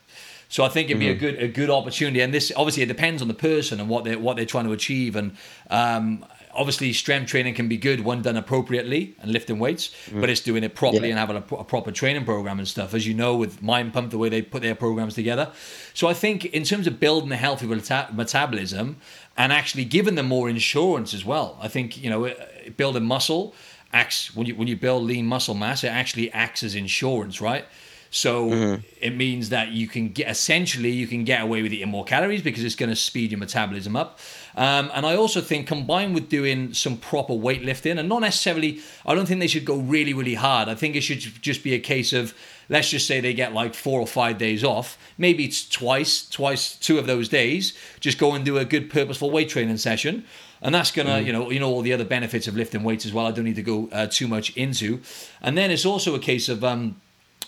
So I think it'd be mm-hmm. a good a good opportunity, and this obviously it depends on the person and what they what they're trying to achieve, and um, obviously strength training can be good when done appropriately and lifting weights, mm. but it's doing it properly yeah. and having a, a, proper training program and stuff. As you know, with Mind Pump, the way they put their programs together. So I think in terms of building a healthy meta- metabolism and actually giving them more insurance as well, I think you know building muscle acts when you when you build lean muscle mass, it actually acts as insurance, right? So mm-hmm. it means that you can get essentially you can get away with eating more calories because it's going to speed your metabolism up. Um, and I also think combined with doing some proper weightlifting and not necessarily, I don't think they should go really really hard. I think it should just be a case of let's just say they get like four or five days off. Maybe it's twice, twice, two of those days. Just go and do a good purposeful weight training session and that's gonna mm. you know you know all the other benefits of lifting weights as well i don't need to go uh, too much into and then it's also a case of um,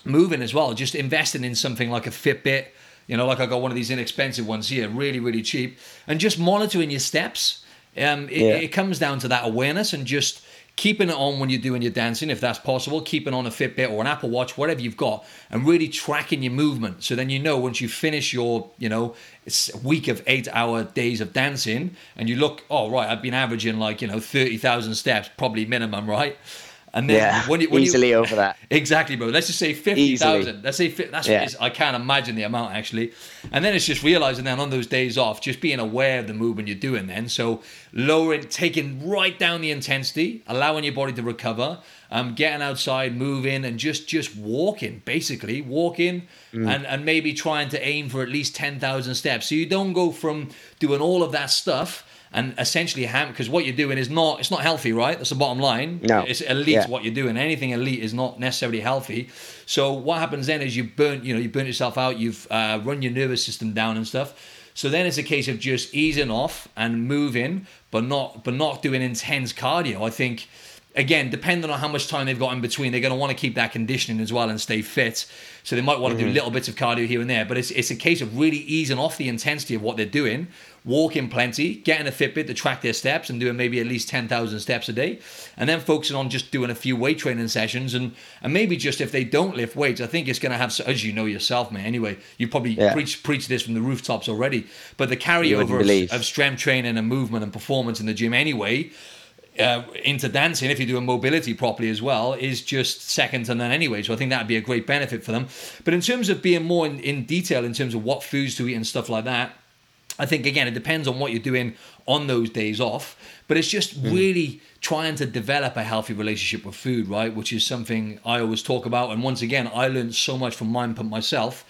moving as well. Just investing in something like a Fitbit, you know, like I got one of these inexpensive ones here, really, really cheap, and just monitoring your steps. Um, it, yeah. it comes down to that awareness and just keeping it on when you're doing your dancing, if that's possible, keeping on a Fitbit or an Apple Watch, whatever you've got, and really tracking your movement. So then you know once you finish your, you know, it's a week of eight hour days of dancing, and you look, oh right, I've been averaging like you know thirty thousand steps, probably minimum, right? And then yeah, when you when easily you, over that. Exactly, bro. Let's just say fifty thousand. Let's say that's yeah. I can't imagine the amount actually. And then it's just realizing then on those days off, just being aware of the movement you're doing. Then so lowering, taking right down the intensity, allowing your body to recover, um, getting outside, moving, and just just walking. Basically, walking, mm. and and maybe trying to aim for at least ten thousand steps. So you don't go from doing all of that stuff and essentially ham because what you're doing is not it's not healthy right that's the bottom line no it's elite yeah. what you're doing anything elite is not necessarily healthy so what happens then is you burn you know you burn yourself out you've uh, run your nervous system down and stuff so then it's a case of just easing off and moving but not but not doing intense cardio i think again, depending on how much time they've got in between, they're going to want to keep that conditioning as well and stay fit. So they might want to mm-hmm. do little bits of cardio here and there. But it's, it's a case of really easing off the intensity of what they're doing, walking plenty, getting a Fitbit to track their steps and doing maybe at least 10,000 steps a day. And then focusing on just doing a few weight training sessions. And, and maybe just if they don't lift weights, I think it's going to have, as you know yourself, man, anyway, you probably yeah. preach, preach this from the rooftops already. But the carryover of, of strength training and movement and performance in the gym anyway uh, into dancing, if you're doing mobility properly as well, is just second to none anyway. So I think that'd be a great benefit for them. But in terms of being more in, in detail, in terms of what foods to eat and stuff like that, I think again it depends on what you're doing on those days off. But it's just mm. really trying to develop a healthy relationship with food, right? Which is something I always talk about. And once again, I learned so much from Mind Pump myself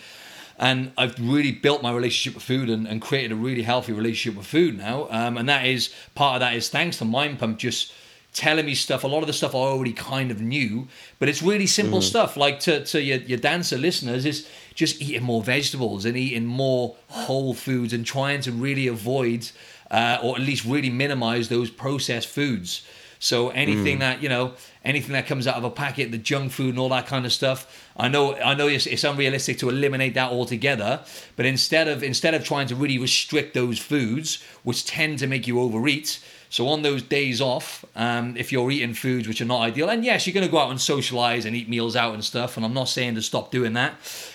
and I've really built my relationship with food and, and created a really healthy relationship with food now. Um, and that is part of that is thanks to Mind Pump just telling me stuff. A lot of the stuff I already kind of knew, but it's really simple mm. stuff. Like to, to your, your dancer listeners is just eating more vegetables and eating more whole foods and trying to really avoid uh, or at least really minimize those processed foods. So anything mm. that you know, anything that comes out of a packet, the junk food and all that kind of stuff. I know, I know, it's, it's unrealistic to eliminate that altogether. But instead of instead of trying to really restrict those foods, which tend to make you overeat. So on those days off, um, if you're eating foods which are not ideal, and yes, you're going to go out and socialize and eat meals out and stuff, and I'm not saying to stop doing that,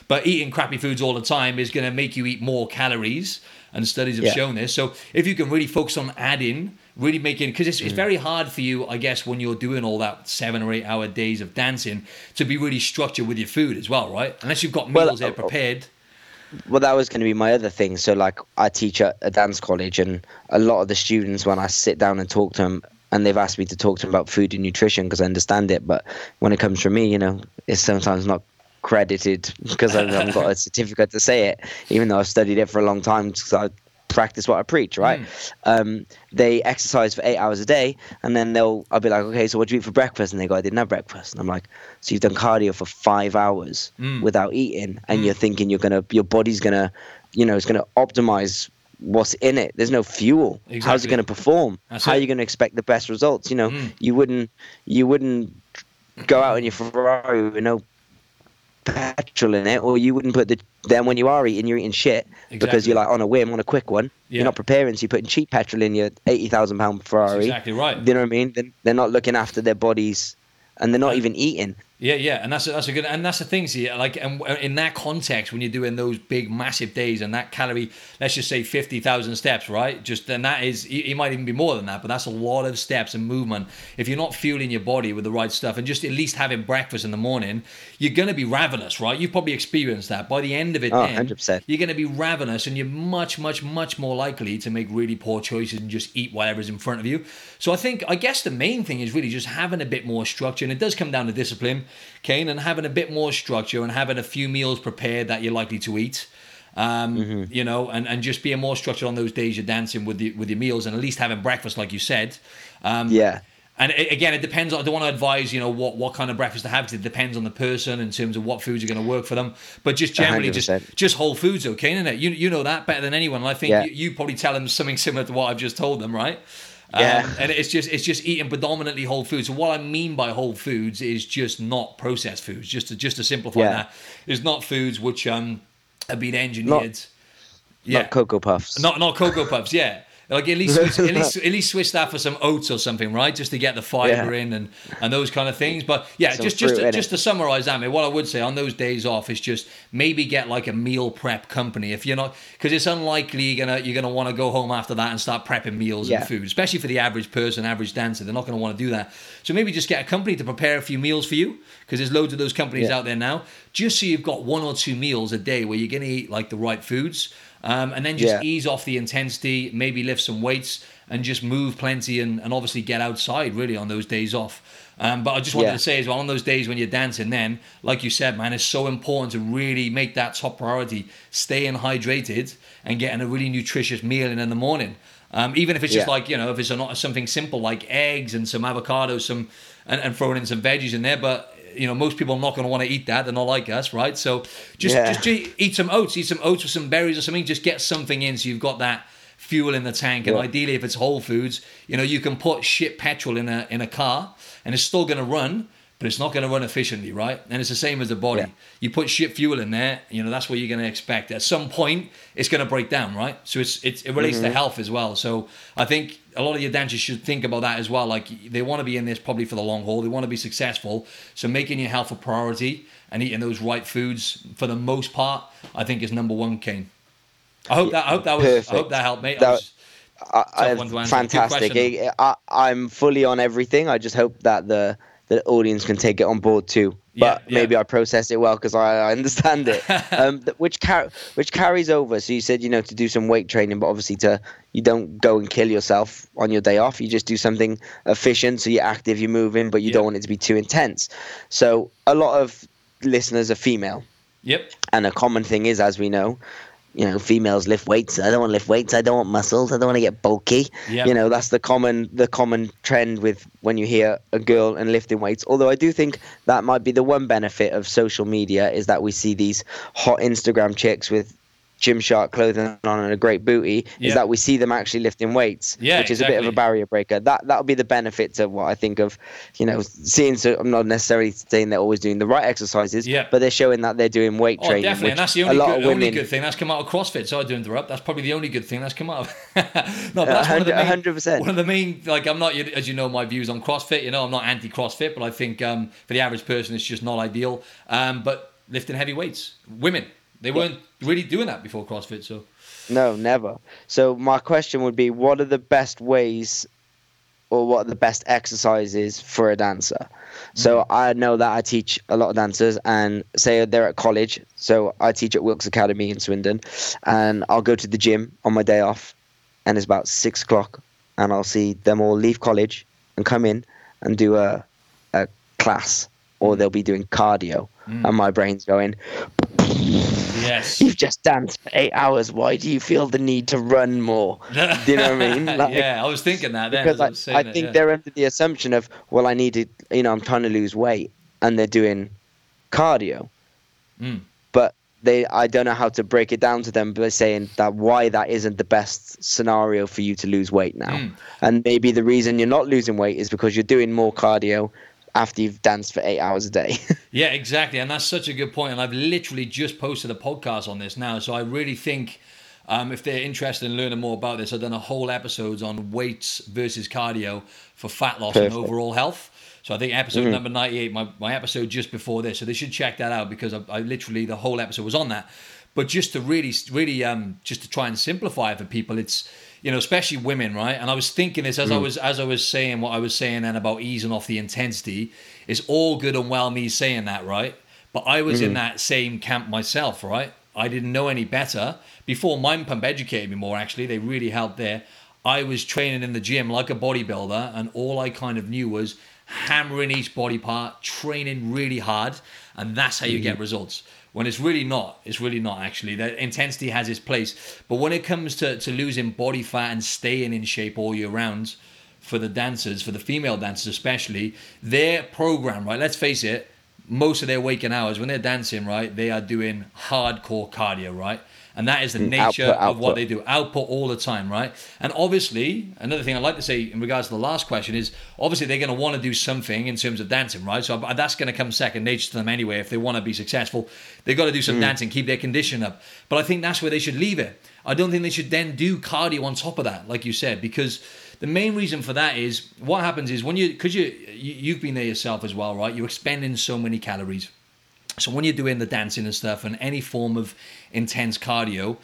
but eating crappy foods all the time is going to make you eat more calories, and studies have yeah. shown this. So if you can really focus on adding really making because it's, it's mm. very hard for you i guess when you're doing all that seven or eight hour days of dancing to be really structured with your food as well right unless you've got meals well, there uh, prepared well that was going to be my other thing. So like i teach at a dance college and a lot of the students when i sit down and talk to them and they've asked me to talk to them about food and nutrition because i understand it but when it comes from me you know it's sometimes not credited because I haven't got a certificate to say it, even though I've studied it for a long time because I practice what I preach, right? Mm. Um, they exercise for eight hours a day, and then they'll I'll be like, okay, so what do you eat for breakfast? And they go, I didn't have breakfast. And I'm like, so you've done cardio for five hours mm. without eating, and mm. you're thinking you're gonna, your body's gonna, you know, it's gonna optimize what's in it. There's no fuel. Exactly. How's it to perform? That's How it. are you to expect the best results? You know, mm. you wouldn't you wouldn't go out in your Ferrari with no petrol in it, or you wouldn't put the. Then when you are eating, you're eating shit exactly. because you're like on a whim, on a quick one. Yeah. You're not preparing, so you're putting cheap petrol in your eighty thousand pound Ferrari. That's exactly right. You know what I mean? They're not looking after their bodies, and they're not even eating. Yeah, yeah, and that's a, that's a good and that's the thing. See, like, and in that context, when you're doing those big, massive days and that calorie, let's just say fifty thousand steps, right? Just and that is, it might even be more than that, but that's a lot of steps and movement. If you're not fueling your body with the right stuff and just at least having breakfast in the morning, you're gonna be ravenous, right? You've probably experienced that. By the end of it, oh, then 100%. you're gonna be ravenous, and you're much, much, much more likely to make really poor choices and just eat whatever's in front of you. So I think, I guess, the main thing is really just having a bit more structure, and it does come down to discipline, Kane, and having a bit more structure and having a few meals prepared that you're likely to eat. Um, mm-hmm. You know, and, and just being more structured on those days you're dancing with the, with your meals and at least having breakfast, like you said. Um, yeah. And it, again, it depends. I don't want to advise, you know, what, what kind of breakfast to have. because It depends on the person in terms of what foods are going to work for them. But just generally, 100%. just just whole foods, okay, isn't it? You you know that better than anyone. And I think yeah. you, you probably tell them something similar to what I've just told them, right? Yeah. Um, and it's just it's just eating predominantly whole foods. So what I mean by whole foods is just not processed foods. Just to just to simplify yeah. that, is not foods which um have been engineered. Not, yeah. Not cocoa puffs. Not not cocoa puffs. Yeah. Like at least switch, at least at least switch that for some oats or something, right? Just to get the fiber yeah. in and, and those kind of things. But yeah, some just just to, just to summarize that, what I would say on those days off is just maybe get like a meal prep company if you're not because it's unlikely you're gonna you're gonna want to go home after that and start prepping meals yeah. and food, especially for the average person, average dancer. They're not gonna want to do that. So maybe just get a company to prepare a few meals for you because there's loads of those companies yeah. out there now. Just so you've got one or two meals a day where you're gonna eat like the right foods um, and then just yeah. ease off the intensity, maybe lift some weights and just move plenty and, and obviously get outside really on those days off. Um, but I just wanted yeah. to say as well, on those days when you're dancing, then, like you said, man, it's so important to really make that top priority, staying hydrated and getting a really nutritious meal in in the morning. Um, even if it's just yeah. like, you know, if it's not something simple like eggs and some avocados, some and, and throwing in some veggies in there, but you know most people are not going to want to eat that they're not like us right so just yeah. just eat some oats eat some oats with some berries or something just get something in so you've got that fuel in the tank. And ideally, if it's Whole Foods, you know, you can put shit petrol in a in a car, and it's still going to run, but it's not going to run efficiently, right? And it's the same as the body. Yeah. You put shit fuel in there, you know, that's what you're going to expect. At some point, it's going to break down, right? So it's, it's it relates mm-hmm. to health as well. So I think a lot of your dancers should think about that as well. Like they want to be in this probably for the long haul. They want to be successful. So making your health a priority and eating those right foods for the most part, I think is number one, Kane. I hope that I hope that was Perfect. I hope that helped, mate. That, I, I, fantastic. I, am fully on everything. I just hope that the the audience can take it on board too. But yeah, maybe I process it well because I, I, understand it. um, which car- which carries over. So you said you know to do some weight training, but obviously to you don't go and kill yourself on your day off. You just do something efficient, so you're active, you're moving, but you yeah. don't want it to be too intense. So a lot of listeners are female. Yep. And a common thing is, as we know, you know, females lift weights. I don't want to lift weights. I don't want muscles. I don't want to get bulky. Yep. You know, that's the common the common trend with when you hear a girl and lifting weights. Although I do think that might be the one benefit of social media is that we see these hot Instagram chicks with Gymshark clothing on and a great booty is that we see them actually lifting weights, yeah, which is exactly. a bit of a barrier breaker. That that'll be the benefit to what I think of, you know, seeing. So I'm not necessarily saying they're always doing the right exercises, yeah. but they're showing that they're doing weight oh, training. definitely, and that's the only, good, women, only good thing that's come out of CrossFit. So I do interrupt. That's probably the only good thing that's come out. of No, but that's 100 percent. One of the main, like I'm not, as you know, my views on CrossFit. You know, I'm not anti-CrossFit, but I think um, for the average person, it's just not ideal. Um, but lifting heavy weights, women they weren't really doing that before CrossFit, so. No, never. So my question would be, what are the best ways, or what are the best exercises for a dancer? So mm-hmm. I know that I teach a lot of dancers, and say they're at college. So I teach at Wilkes Academy in Swindon, and I'll go to the gym on my day off, and it's about six o'clock, and I'll see them all leave college and come in and do a a class, or mm. they'll be doing cardio, mm. and my brain's going Yes. You've just danced for eight hours. Why do you feel the need to run more? do you know what I mean? Like, yeah, I was thinking that then. Because I, I, I think yeah. they're under the assumption of, well, I need to, you know, I'm trying to lose weight, and they're doing cardio. Mm. But they, I don't know how to break it down to them by saying that why that isn't the best scenario for you to lose weight now. Mm. And maybe the reason you're not losing weight is because you're doing more cardio after you've danced for eight hours a day. yeah, exactly. And that's such a good point. And I've literally just posted a podcast on this now. So I really think um, if they're interested in learning more about this, I've done a whole episodes on weights versus cardio for fat loss Perfect. and overall health. So I think episode mm-hmm. number 98, my, my episode just before this. So they should check that out because I, I literally, the whole episode was on that. But just to really, really, um, just to try and simplify for people, it's, you know, especially women, right? And I was thinking this as mm. I was as I was saying what I was saying then about easing off the intensity. It's all good and well me saying that, right? But I was mm. in that same camp myself, right? I didn't know any better. Before Mind Pump educated me more, actually, they really helped there. I was training in the gym like a bodybuilder, and all I kind of knew was hammering each body part, training really hard, and that's how you mm. get results when it's really not. It's really not actually. That intensity has its place, but when it comes to, to losing body fat and staying in shape all year round, for the dancers, for the female dancers especially, their program, right? Let's face it, most of their waking hours when they're dancing, right, they are doing hardcore cardio, right? And that is the mm, nature output, output. of what they do output all the time right? And obviously another thing i'd like to say in regards to the last question is obviously they're going to want to do something in terms of dancing right? So that's going to come second nature to them anyway if they want to be successful. They've got to do some mm. dancing keep their condition up. But i think that's where they should leave it. I don't think they should then do cardio on top of that like you said because the main reason for that is what happens is when you because you, you you've been there yourself as well right? You're expending so many calories so when you're doing the dancing and stuff and any form of intense cardio,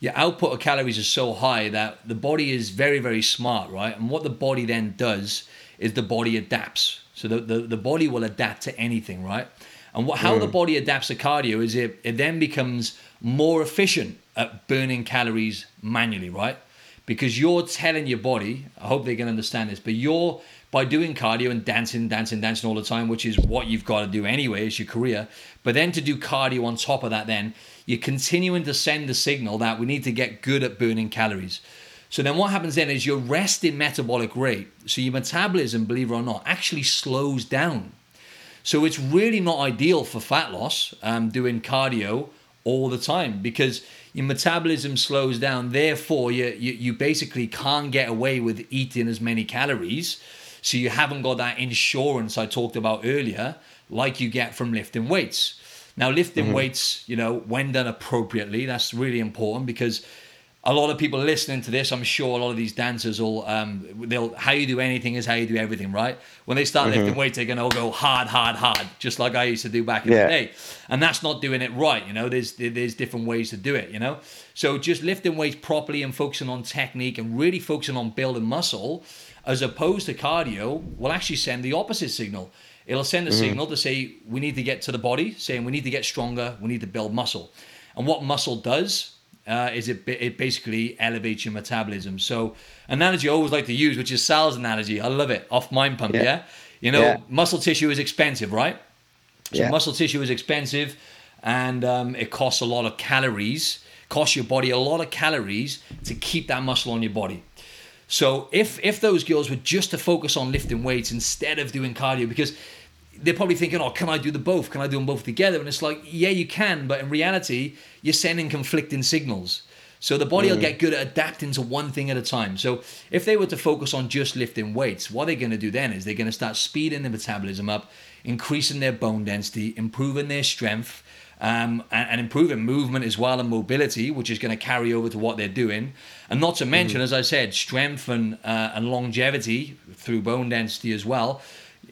your output of calories is so high that the body is very, very smart, right? And what the body then does is the body adapts. So the, the, the body will adapt to anything, right? And what, how mm. the body adapts to cardio is it, it then becomes more efficient at burning calories manually, right? Because you're telling your body, I hope they can understand this, but you're by doing cardio and dancing, dancing, dancing all the time, which is what you've got to do anyway, it's your career. But then to do cardio on top of that, then you're continuing to send the signal that we need to get good at burning calories. So then what happens then is your resting metabolic rate, so your metabolism, believe it or not, actually slows down. So it's really not ideal for fat loss, um, doing cardio all the time because your metabolism slows down. Therefore, you, you, you basically can't get away with eating as many calories. So you haven't got that insurance I talked about earlier, like you get from lifting weights. Now, lifting mm-hmm. weights, you know, when done appropriately, that's really important because a lot of people listening to this, I'm sure a lot of these dancers will, um, they'll, how you do anything is how you do everything, right? When they start mm-hmm. lifting weights, they're going to all go hard, hard, hard, just like I used to do back in yeah. the day. And that's not doing it right, you know, there's, there's different ways to do it, you know? So just lifting weights properly and focusing on technique and really focusing on building muscle as opposed to cardio will actually send the opposite signal. It'll send a mm-hmm. signal to say we need to get to the body, saying we need to get stronger, we need to build muscle. And what muscle does uh, is it it basically elevates your metabolism. So analogy I always like to use, which is Sal's analogy. I love it. Off mind pump, yeah. yeah? You know, yeah. muscle tissue is expensive, right? So yeah. muscle tissue is expensive, and um, it costs a lot of calories. Costs your body a lot of calories to keep that muscle on your body. So if if those girls were just to focus on lifting weights instead of doing cardio, because they're probably thinking, oh, can I do the both? Can I do them both together? And it's like, yeah, you can, but in reality, you're sending conflicting signals. So the body mm. will get good at adapting to one thing at a time. So if they were to focus on just lifting weights, what they're going to do then is they're going to start speeding their metabolism up, increasing their bone density, improving their strength, um, and, and, improving movement as well and mobility, which is going to carry over to what they're doing. And not to mention, mm. as I said, strength and, uh, and longevity through bone density as well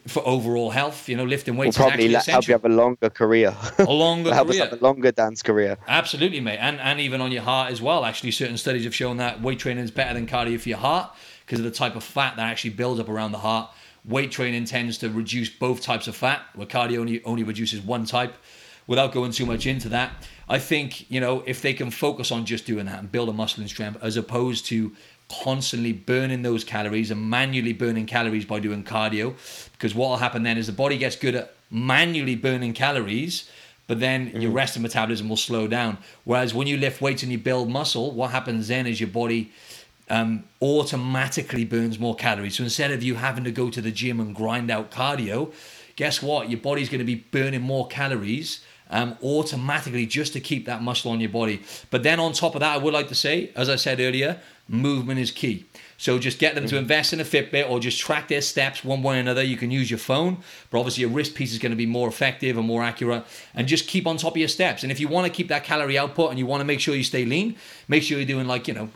for overall health. You know, lifting weights will probably help you have a longer career. A longer help career. us have a longer dance career. Absolutely, mate, and and even on your heart as well. Actually, certain studies have shown that weight training is better than cardio for your heart because of the type of fat that actually builds up around the heart. Weight training tends to reduce both types of fat, where cardio only only reduces one type. Without going too much into that, I think you know if they can focus on just doing that and build a muscle and strength, as opposed to constantly burning those calories and manually burning calories by doing cardio. Because what will happen then is the body gets good at manually burning calories, but then mm-hmm. your rest of metabolism will slow down. Whereas when you lift weights and you build muscle, what happens then is your body um, automatically burns more calories. So instead of you having to go to the gym and grind out cardio, guess what? Your body's going to be burning more calories um, automatically just to keep that muscle on your body. But then on top of that, I would like to say, as I said earlier, movement is key. So just get them to mm-hmm. invest in a Fitbit or just track their steps one way or another. You can use your phone, but obviously your wrist piece is going to be more effective and more accurate. And just keep on top of your steps. And if you want to keep that calorie output and you want to make sure you stay lean, make sure you're doing like, you know,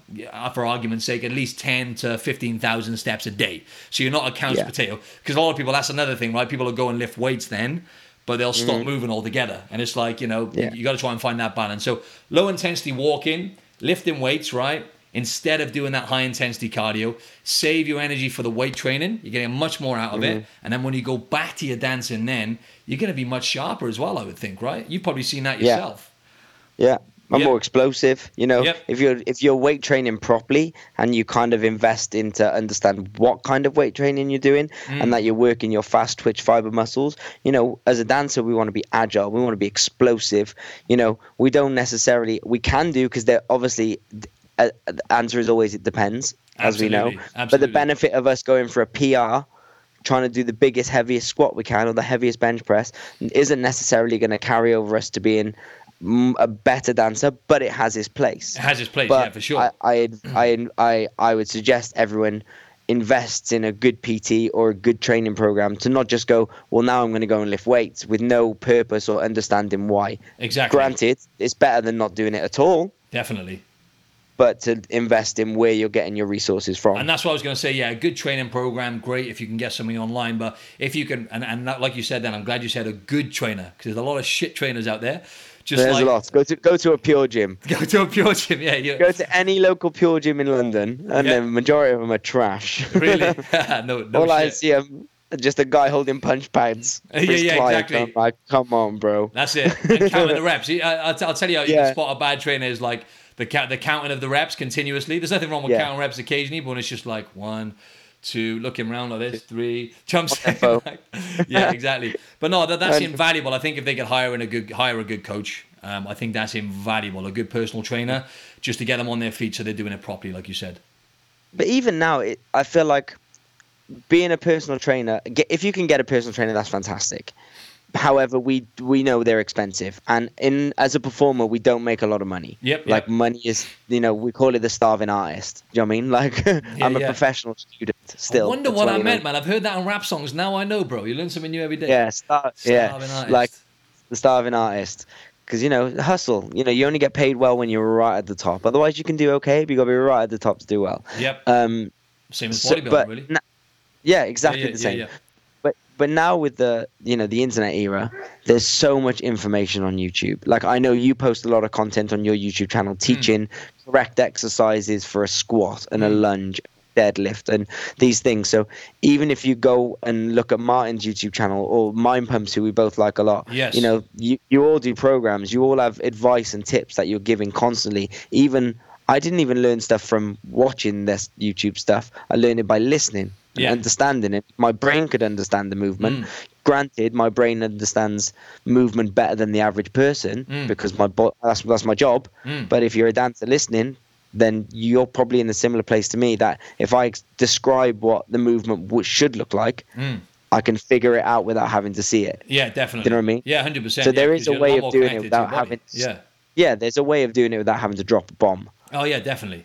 for argument's sake, at least 10 to 15,000 steps a day. So you're not a couch yeah. potato. Because a lot of people, that's another thing, right? People will go and lift weights then but they'll stop mm-hmm. moving altogether. And it's like, you know, yeah. you, got to try and find that balance. So low intensity walking, lifting weights, right? instead of doing that high intensity cardio, save your energy for the weight training. You're getting much more out of mm-hmm. it. And then when you go back to your dancing, then you're going to be much sharper as well, I would think, right? You've probably seen that yourself. Yeah. yeah. I'm yep. more explosive, you know. Yep. If you're if you're weight training properly and you kind of invest into understand what kind of weight training you're doing mm. and that you're working your fast twitch fiber muscles, you know, as a dancer we want to be agile, we want to be explosive. You know, we don't necessarily we can do because they're obviously uh, the answer is always it depends, as we know. Absolutely. But the benefit of us going for a PR, trying to do the biggest, heaviest squat we can or the heaviest bench press, isn't necessarily going to carry over us to being a better dancer, but it has its place. It has its place, but yeah, for sure. I, I, I, I, I would suggest everyone invests in a good PT or a good training program to not just go, well, now I'm going to go and lift weights with no purpose or understanding why. Exactly. Granted, it's better than not doing it at all. Definitely but to invest in where you're getting your resources from. And that's what I was going to say. Yeah, a good training program, great if you can get something online. But if you can, and, and like you said, then I'm glad you said a good trainer because there's a lot of shit trainers out there. Just There's like, a lot. Go to go to a PureGym. Go to a PureGym. Yeah. Go to any local PureGym in London, and yeah. the majority of them are trash. Really? no. no All shit. I see them just a guy holding punch pads. yeah, yeah, exactly. I'm like, come on, bro. That's it. And counting the reps. I, will tell you, how you yeah. can spot a bad trainer is like the count, the counting of the reps continuously. There's nothing wrong with yeah. counting reps occasionally, but when it's just like one, two, looking around like this, three, jumps. yeah, exactly. But no, that, that's invaluable. I think if they could hire in a good hire a good coach, um, I think that's invaluable. A good personal trainer, just to get them on their feet so they're doing it properly, like you said. But even now, it, I feel like being a personal trainer, if you can get a personal trainer, that's fantastic. However, we we know they're expensive, and in as a performer, we don't make a lot of money. Yep. Like yep. money is, you know, we call it the starving artist. Do you know what I mean? Like I'm a yeah. professional student still. I wonder what I meant, man. I've heard that on rap songs. Now I know, bro. You learn something new every day. Yeah, star, yeah, artist. like the starving artist. Because you know, hustle. You know, you only get paid well when you're right at the top. Otherwise, you can do okay, but you got to be right at the top to do well. Yep. Um, Same as so- bodybuilding, but really. na- yeah, exactly yeah, yeah, the same. yeah, yeah. But now with the you know the internet era, there's so much information on YouTube. Like I know you post a lot of content on your YouTube channel Hmm. teaching correct exercises for a squat and a Mm. lunge, deadlift, and these things. So even if you go and look at Martin's YouTube channel or Mind Pumps, who we both like a lot, Yes. you know you you all do programs. You all have advice and tips that you're giving constantly. Even I didn't even learn stuff from watching this YouTube stuff. I learned it by listening Yeah. understanding it. My brain could understand the movement. Mm. Granted, my brain understands movement better than the average person Mm. because my bo- that's that's my job. Mm. But if you're a dancer listening, then you're probably in a similar place to me. That if I describe what the movement w- should look like, Mm. I can figure it out without having to see it. Yeah, definitely. Do you know what I mean? Yeah, hundred percent. So there is a way of doing it without having- Yeah. Yeah, there's a way of doing it without having to drop a bomb. Oh yeah, definitely.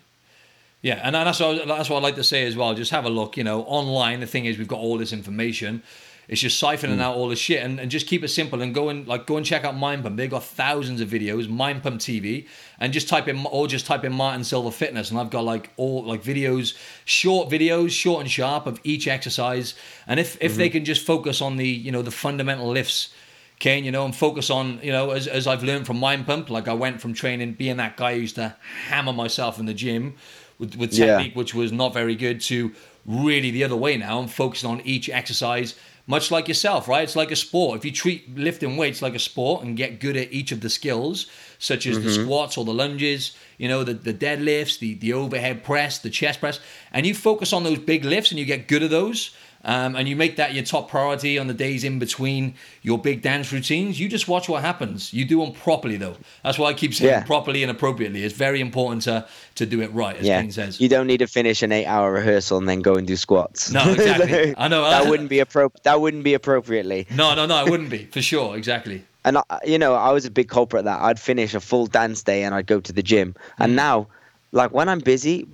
Yeah, and that's what that's what I like to say as well. Just have a look, you know, online. The thing is, we've got all this information. It's just siphoning hmm. out all the shit, and, and just keep it simple and go and like go and check out Mind Pump. They've got thousands of videos, Mind Pump TV, and just type in or just type in Martin Silva Fitness, and I've got like all like videos, short videos, short and sharp of each exercise. And if if they mm-hmm. can just focus on the you know the fundamental lifts Kane, you know, and focus on, you know, as, as I've learned from Mind Pump, like I went from training, being that guy who used to hammer myself in the gym with, with Yeah. technique, which was not very good, to really the other way now. I'm focusing on each exercise, much like yourself, right? It's like a sport. If you treat lifting weights like a sport and get good at each of the skills, such as the mm-hmm. squats or the lunges, you know, the, the deadlifts, the, the overhead press, the chest press, and you focus on those big lifts and you get good at those, um, and you make that your top priority on the days in between your big dance routines, you just watch what happens. You do them properly, though. That's why I keep saying Yeah. properly and appropriately. It's very important to to do it right, as yeah, says. you don't need to finish an eight-hour rehearsal and then go and do squats. No, exactly. I know. that wouldn't be appro- That wouldn't be appropriately. No, no, no, it wouldn't be for sure. Exactly. And I, you know, I was a big culprit that. I'd finish a full dance day and I'd go to the gym. Mm. And now, like when I'm busy,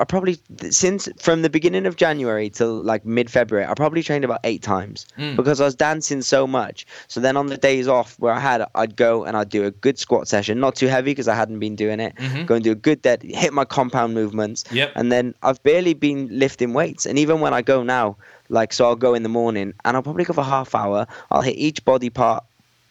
I probably since from the beginning of January till like mid February, I probably trained about eight times Mm. because I was dancing so much. So then on the days off where I had, I'd go and I'd do a good squat session, not too heavy because I hadn't been doing it. Mhm. Go and do a good dead, hit my compound movements. Yep. And then I've barely been lifting weights. And even when I go now, like so, I'll go in the morning and I'll probably go for half hour. I'll hit each body part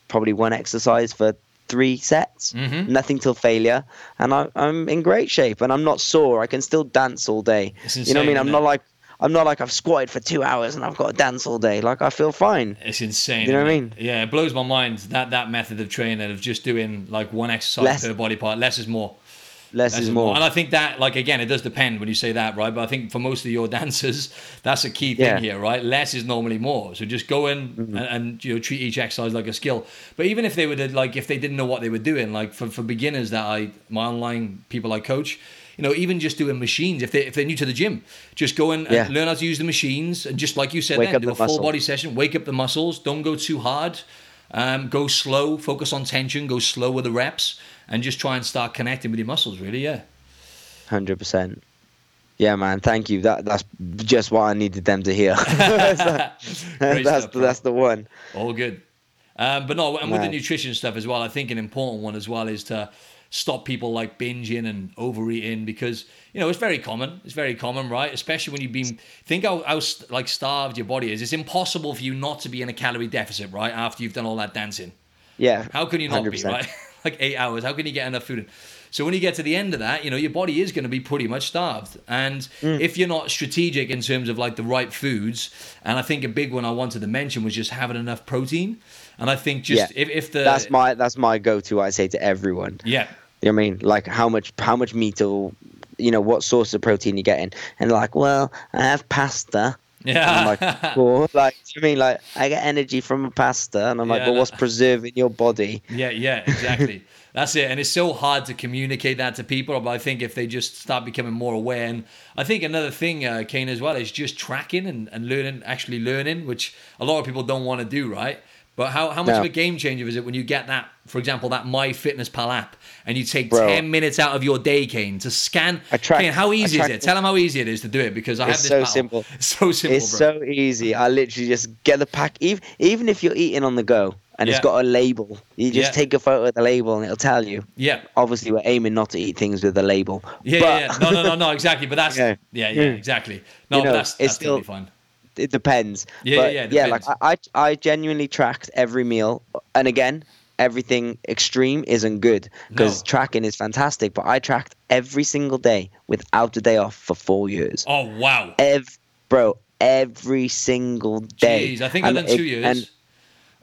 probably one exercise for three sets, Mhm. nothing till failure, and I, I'm in great shape and I'm not sore. I can still dance all day. It's you know what I mean? I'm it? like I'm not like I've squatted for two hours and I've got to dance all day. Like I feel fine. It's insane. You know what I isn't? Yeah, it blows my mind that that method of training of just doing like one exercise Less- per body part. Less is more. Less Less is more. And I think that, like, again, it does depend when you say that, right? But I think for most of your dancers, that's a key thing Yeah. here, right? Less is normally more. So just go in Mm-hmm. and, and, you know treat each exercise like a skill. But even if they were to, like, if they didn't know what they were doing, like for, for beginners that I, my online people I coach, you know, even just doing machines, if they if they're new to the gym, just go in Yeah. and learn how to use the machines, and just like you said, then do the a full muscle. body session, wake up the muscles, don't go too hard. Um, go slow, focus on tension, go slow with the reps, and just try and start connecting with your muscles. Really, yeah. Hundred percent. Yeah, man. Thank you. That that's just what I needed them to hear. that's that's, stuff, that's the one. All good. Um, but no, and with the nutrition stuff as well, I think an important one as well is to stop people like binging and overeating because you know it's very common. It's very common, right? Especially when you've been think how, how like starved your body is. It's impossible for you not to be in a calorie deficit, right? After you've done all that dancing. Yeah. How can you not be, 100%. right? like eight hours. How can you get enough food in? So when you get to the end of that, you know, your body is going to be pretty much starved. And Mm. if you're not strategic in terms of like the right foods, and I think a big one I wanted to mention was just having enough protein. And I think just Yeah. if, if the That's my that's my go-to. I say to everyone. yeah You know what I mean? Like how much how much meat or you know what source of protein you're getting, and like, well, I have pasta. Yeah I'm like, cool. Like, you mean like I get energy from a pasta? And I'm like, Yeah, but what's preserving your body? Yeah, yeah, exactly. That's it. And it's so hard to communicate that to people. But I think if they just start becoming more aware, and I think another thing, uh, Kane, as well, is just tracking and, and learning, actually learning, which a lot of people don't want to do, right? But how, how much of a game changer is it when you get that, for example, that My Fitness Pal app, and you take Bro. ten minutes out of your day, Kane, to scan? I track- Kane, how easy is it? Tell them how easy it is to do it because I have It's this so battle. simple. It's so simple, it's bro. so easy. I literally just get the pack. Even even if you're eating on the go and Yeah. it's got a label, you just Yeah. take a photo of the label and it'll tell you. yeah. Obviously, we're aiming not to eat things with a label. Yeah, but yeah, yeah. No, no, no, no, exactly. But that's yeah, Yeah. yeah, exactly. No, You know, that's it's that's still- totally fine. It depends. Yeah, but yeah, yeah, it like. I, I genuinely tracked every meal, and again, everything extreme isn't good because No. tracking is fantastic. But I tracked every single day without a day off for four years. Oh wow. Ev- bro, every single day. Jeez, I think I've And done two years. And,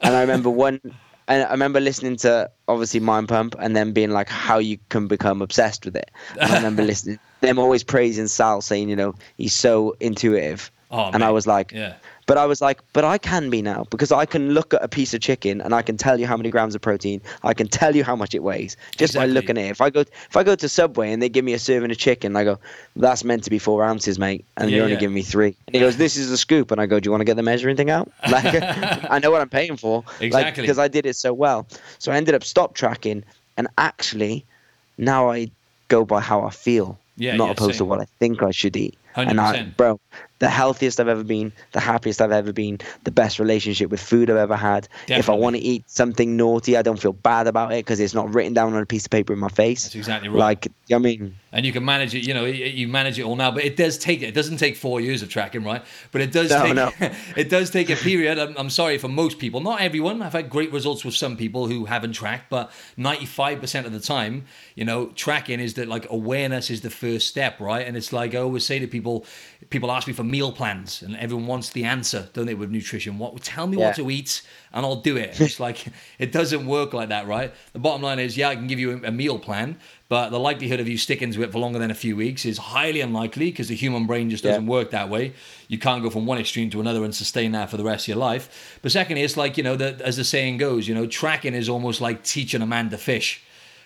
and I remember one. And I remember listening to obviously Mind Pump and then being like how you can become obsessed with it. And I remember listening them always praising Sal, saying, you know, he's so intuitive. Oh, and I was like, Yeah. but I was like, but I can be now because I can look at a piece of chicken and I can tell you how many grams of protein. I can tell you how much it weighs just Exactly. by looking at it. If I go if I go to Subway and they give me a serving of chicken, I go, that's meant to be four ounces, mate, and Yeah, you're only yeah. giving me three. And he goes, this is a scoop, and I go, do you want to get the measuring thing out? Like, I know what I'm paying for, Exactly. because I did it so well. So I ended up stop tracking, and actually, now I go by how I feel, Yeah, not opposed to what I think I should eat. And I, 100%. bro, the healthiest I've ever been, the happiest I've ever been, the best relationship with food I've ever had. If I want to eat something naughty, I don't feel bad about it because it's not written down on a piece of paper in my face. That's exactly right. Like, I mean, and you can manage it. You know, you manage it all now, but it does take it doesn't take four years of tracking, right? But it does No, take no. it does take a period. I'm, I'm sorry for most people, not everyone. I've had great results with some people who haven't tracked, but 95 percent of the time, you know, tracking is that like awareness is the first step, right? And it's like I always say to people, people ask me for meal plans, and everyone wants the answer, don't they, with nutrition? What tell me Yeah. what to eat, and I'll do it. It's like it doesn't work like that, right? The bottom line is, yeah, I can give you a, meal plan, but the likelihood of you sticking to it for longer than a few weeks is highly unlikely because the human brain just doesn't Yeah. work that way. You can't go from one extreme to another and sustain that for the rest of your life. But secondly, it's like you know, the, as the saying goes, you know, tracking is almost like teaching a man to fish.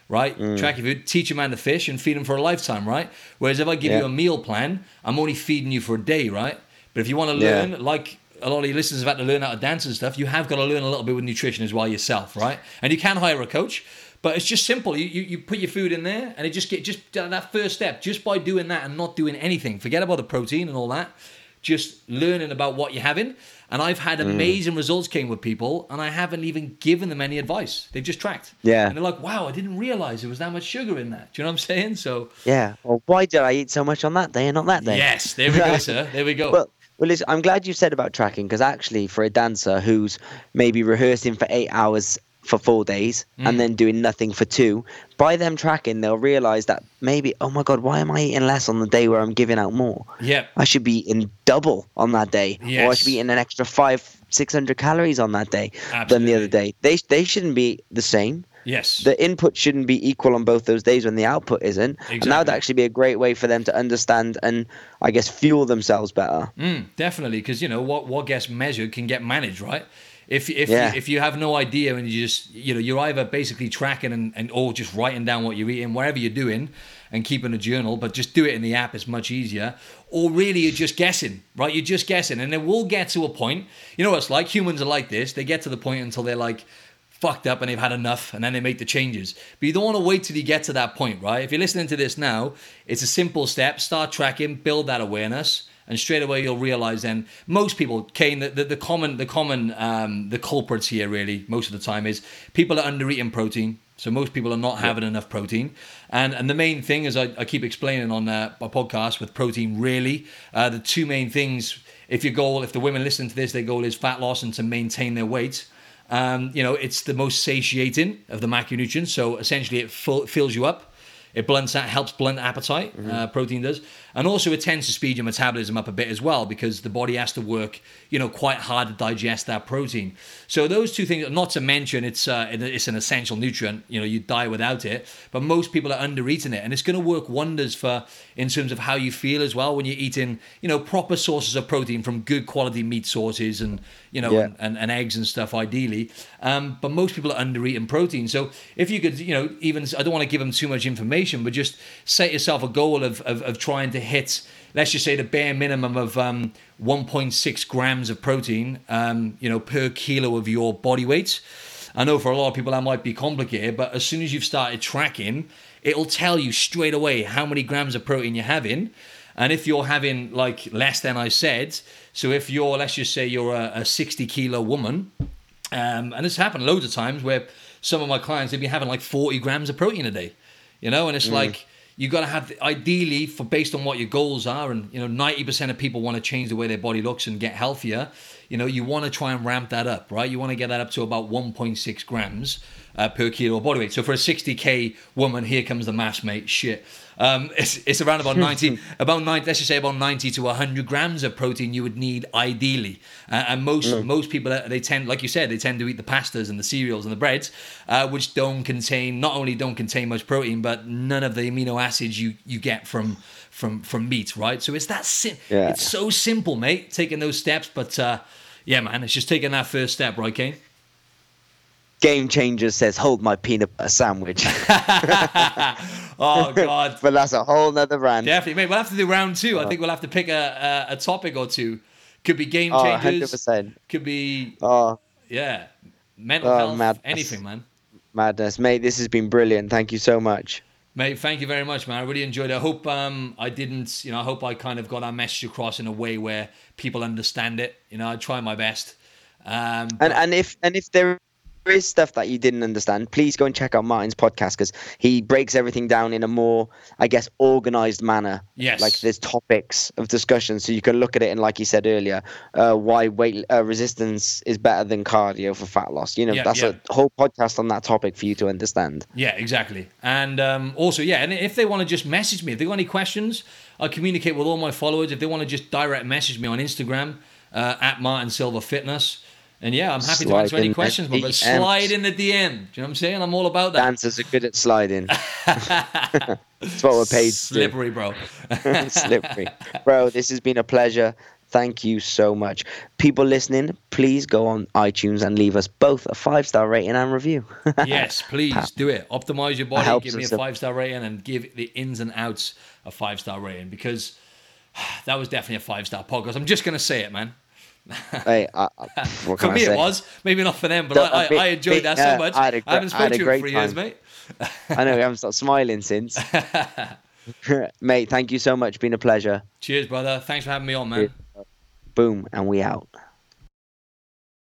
Right, Mm. track if you teach a man to fish and feed him for a lifetime, right? Whereas if I give Yeah. you a meal plan, I'm only feeding you for a day, right? But if you want to Yeah. learn, like a lot of your listeners have had to learn how to dance and stuff, you have got to learn a little bit with nutrition as well yourself, right? And you can hire a coach, but it's just simple. You, you, you put your food in there and it just get just that first step, just by doing that and not doing anything. Forget about the protein and all that. Just learning about what you're having. And I've had Mm. amazing results Kane with people and I haven't even given them any advice. They've just tracked. Yeah. And they're like, wow, I didn't realize there was that much sugar in that. Do you know what I'm saying? So yeah. Well, why did I eat so much on that day and not that day? yes, there we go, sir. There we go. Well, well, listen, I'm glad you said about tracking because actually, for a dancer who's maybe rehearsing for eight hours for four days Mm. and then doing nothing for two, by them tracking, they'll realize that maybe, oh my God, why am I eating less on the day where I'm giving out more? yeah. I should be eating double on that day, or I should be eating an extra five, six hundred calories on that day than the other day. They they shouldn't be the same. Yes. The input shouldn't be equal on both those days when the output isn't, and that would actually be a great way for them to understand and I guess fuel themselves better. Mm, definitely, because you know what what gets measured can get managed, right? If if Yeah. you, if you have no idea and you just you know you're either basically tracking and, and or just writing down what you're eating, whatever you're doing, and keeping a journal, but just do it in the app. It's much easier. Or really, you're just guessing, right? You're just guessing, and it will get to a point. You know what it's like? Humans are like this. They get to the point until they're like fucked up and they've had enough and then they make the changes. But you don't want to wait till you get to that point, right? If you're listening to this now, it's a simple step. Start tracking, build that awareness, and straight away you'll realize then most people, Kane, the, the, the common the common um, the culprits here really most of the time is people are under eating protein. So most people are not having enough protein, and and the main thing is I, I keep explaining on uh, my podcast with protein. Really, uh, the two main things. If your goal, if the women listen to this, their goal is fat loss and to maintain their weight. Um, you know, it's the most satiating of the macronutrients. So essentially, it full, fills you up. It blunts that helps blunt appetite. Uh, protein does, and also it tends to speed your metabolism up a bit as well because the body has to work, you know, quite hard to digest that protein. So those two things, not to mention, it's uh, it's an essential nutrient. You know, you die without it. But most people are under eating it, and it's going to work wonders for in terms of how you feel as well when you're eating, you know, proper sources of protein from good quality meat sources and you know Yeah. and, and eggs and stuff ideally. Um, but most people are under eating protein. So if you could, you know, even I don't want to give them too much information, but just set yourself a goal of, of, of trying to hit let's just say the bare minimum of um, 1.6 grams of protein, um, you know, per kilo of your body weight. I know for a lot of people that might be complicated, but as soon as you've started tracking, it'll tell you straight away how many grams of protein you're having. And if you're having like less than I said, so if you're, let's just say you're a, a 60 kilo woman, um, and this happened loads of times where some of my clients, they've been having like 40 grams of protein a day, you know, and it's mm. like, you got to have ideally for based on what your goals are and you know 90% of people want to change the way their body looks and get healthier you know you want to try and ramp that up right you want to get that up to about 1.6 grams uh, per kilo of body weight so for a 60k woman here comes the mass mate shit um, it's, it's around about 90, about 90, let's just say about 90 to 100 grams of protein you would need ideally. Uh, and most mm. most people, uh, they tend, like you said, they tend to eat the pastas and the cereals and the breads, uh, which don't contain, not only don't contain much protein, but none of the amino acids you, you get from from from meat, right? So it's that sim- yeah. it's so simple, mate, taking those steps. But uh, yeah, man, it's just taking that first step, right, Kane? Game Changer says, "Hold my peanut butter sandwich." oh God! but that's a whole nother rant. Definitely, mate. We'll have to do round two. I think we'll have to pick a, a, a topic or two. Could be game oh, changers. Oh, 100%. Could be. Oh. Yeah. Mental oh, health. Madness. Anything, man. Madness, mate. This has been brilliant. Thank you so much. Mate, thank you very much, man. I really enjoyed it. I hope um, I didn't, you know, I hope I kind of got our message across in a way where people understand it. You know, I try my best. Um, and and if and if there there is stuff that you didn't understand, please go and check out Martin's podcast because he breaks everything down in a more, I guess, organized manner. Yes. Like there's topics of discussion, so you can look at it and, like you said earlier, uh, why weight uh, resistance is better than cardio for fat loss. You know, yeah, that's yeah. a whole podcast on that topic for you to understand. Yeah, exactly. And um, also, yeah, and if they want to just message me, if they got any questions, I communicate with all my followers. If they want to just direct message me on Instagram uh, at Martin Silva Fitness. And yeah, I'm happy slide to answer any questions, but slide in the DM. Do you know what I'm saying? I'm all about that. Dancers are good at sliding. That's what we're paid Slippery, bro. Slippery. Bro, this has been a pleasure. Thank you so much. People listening, please go on iTunes and leave us both a five star rating and review. yes, please do it. Optimize your body, give me a five star rating, and give the ins and outs a five star rating because that was definitely a five star podcast. I'm just going to say it, man hey, I, for me it was maybe not for them, but I, I, I, enjoyed that so much. I, a, I haven't spoken to you for three years, mate. I know we haven't stopped smiling since. mate, thank you so much. Been a pleasure. Cheers, brother. Thanks for having me on, man. Boom, and we out.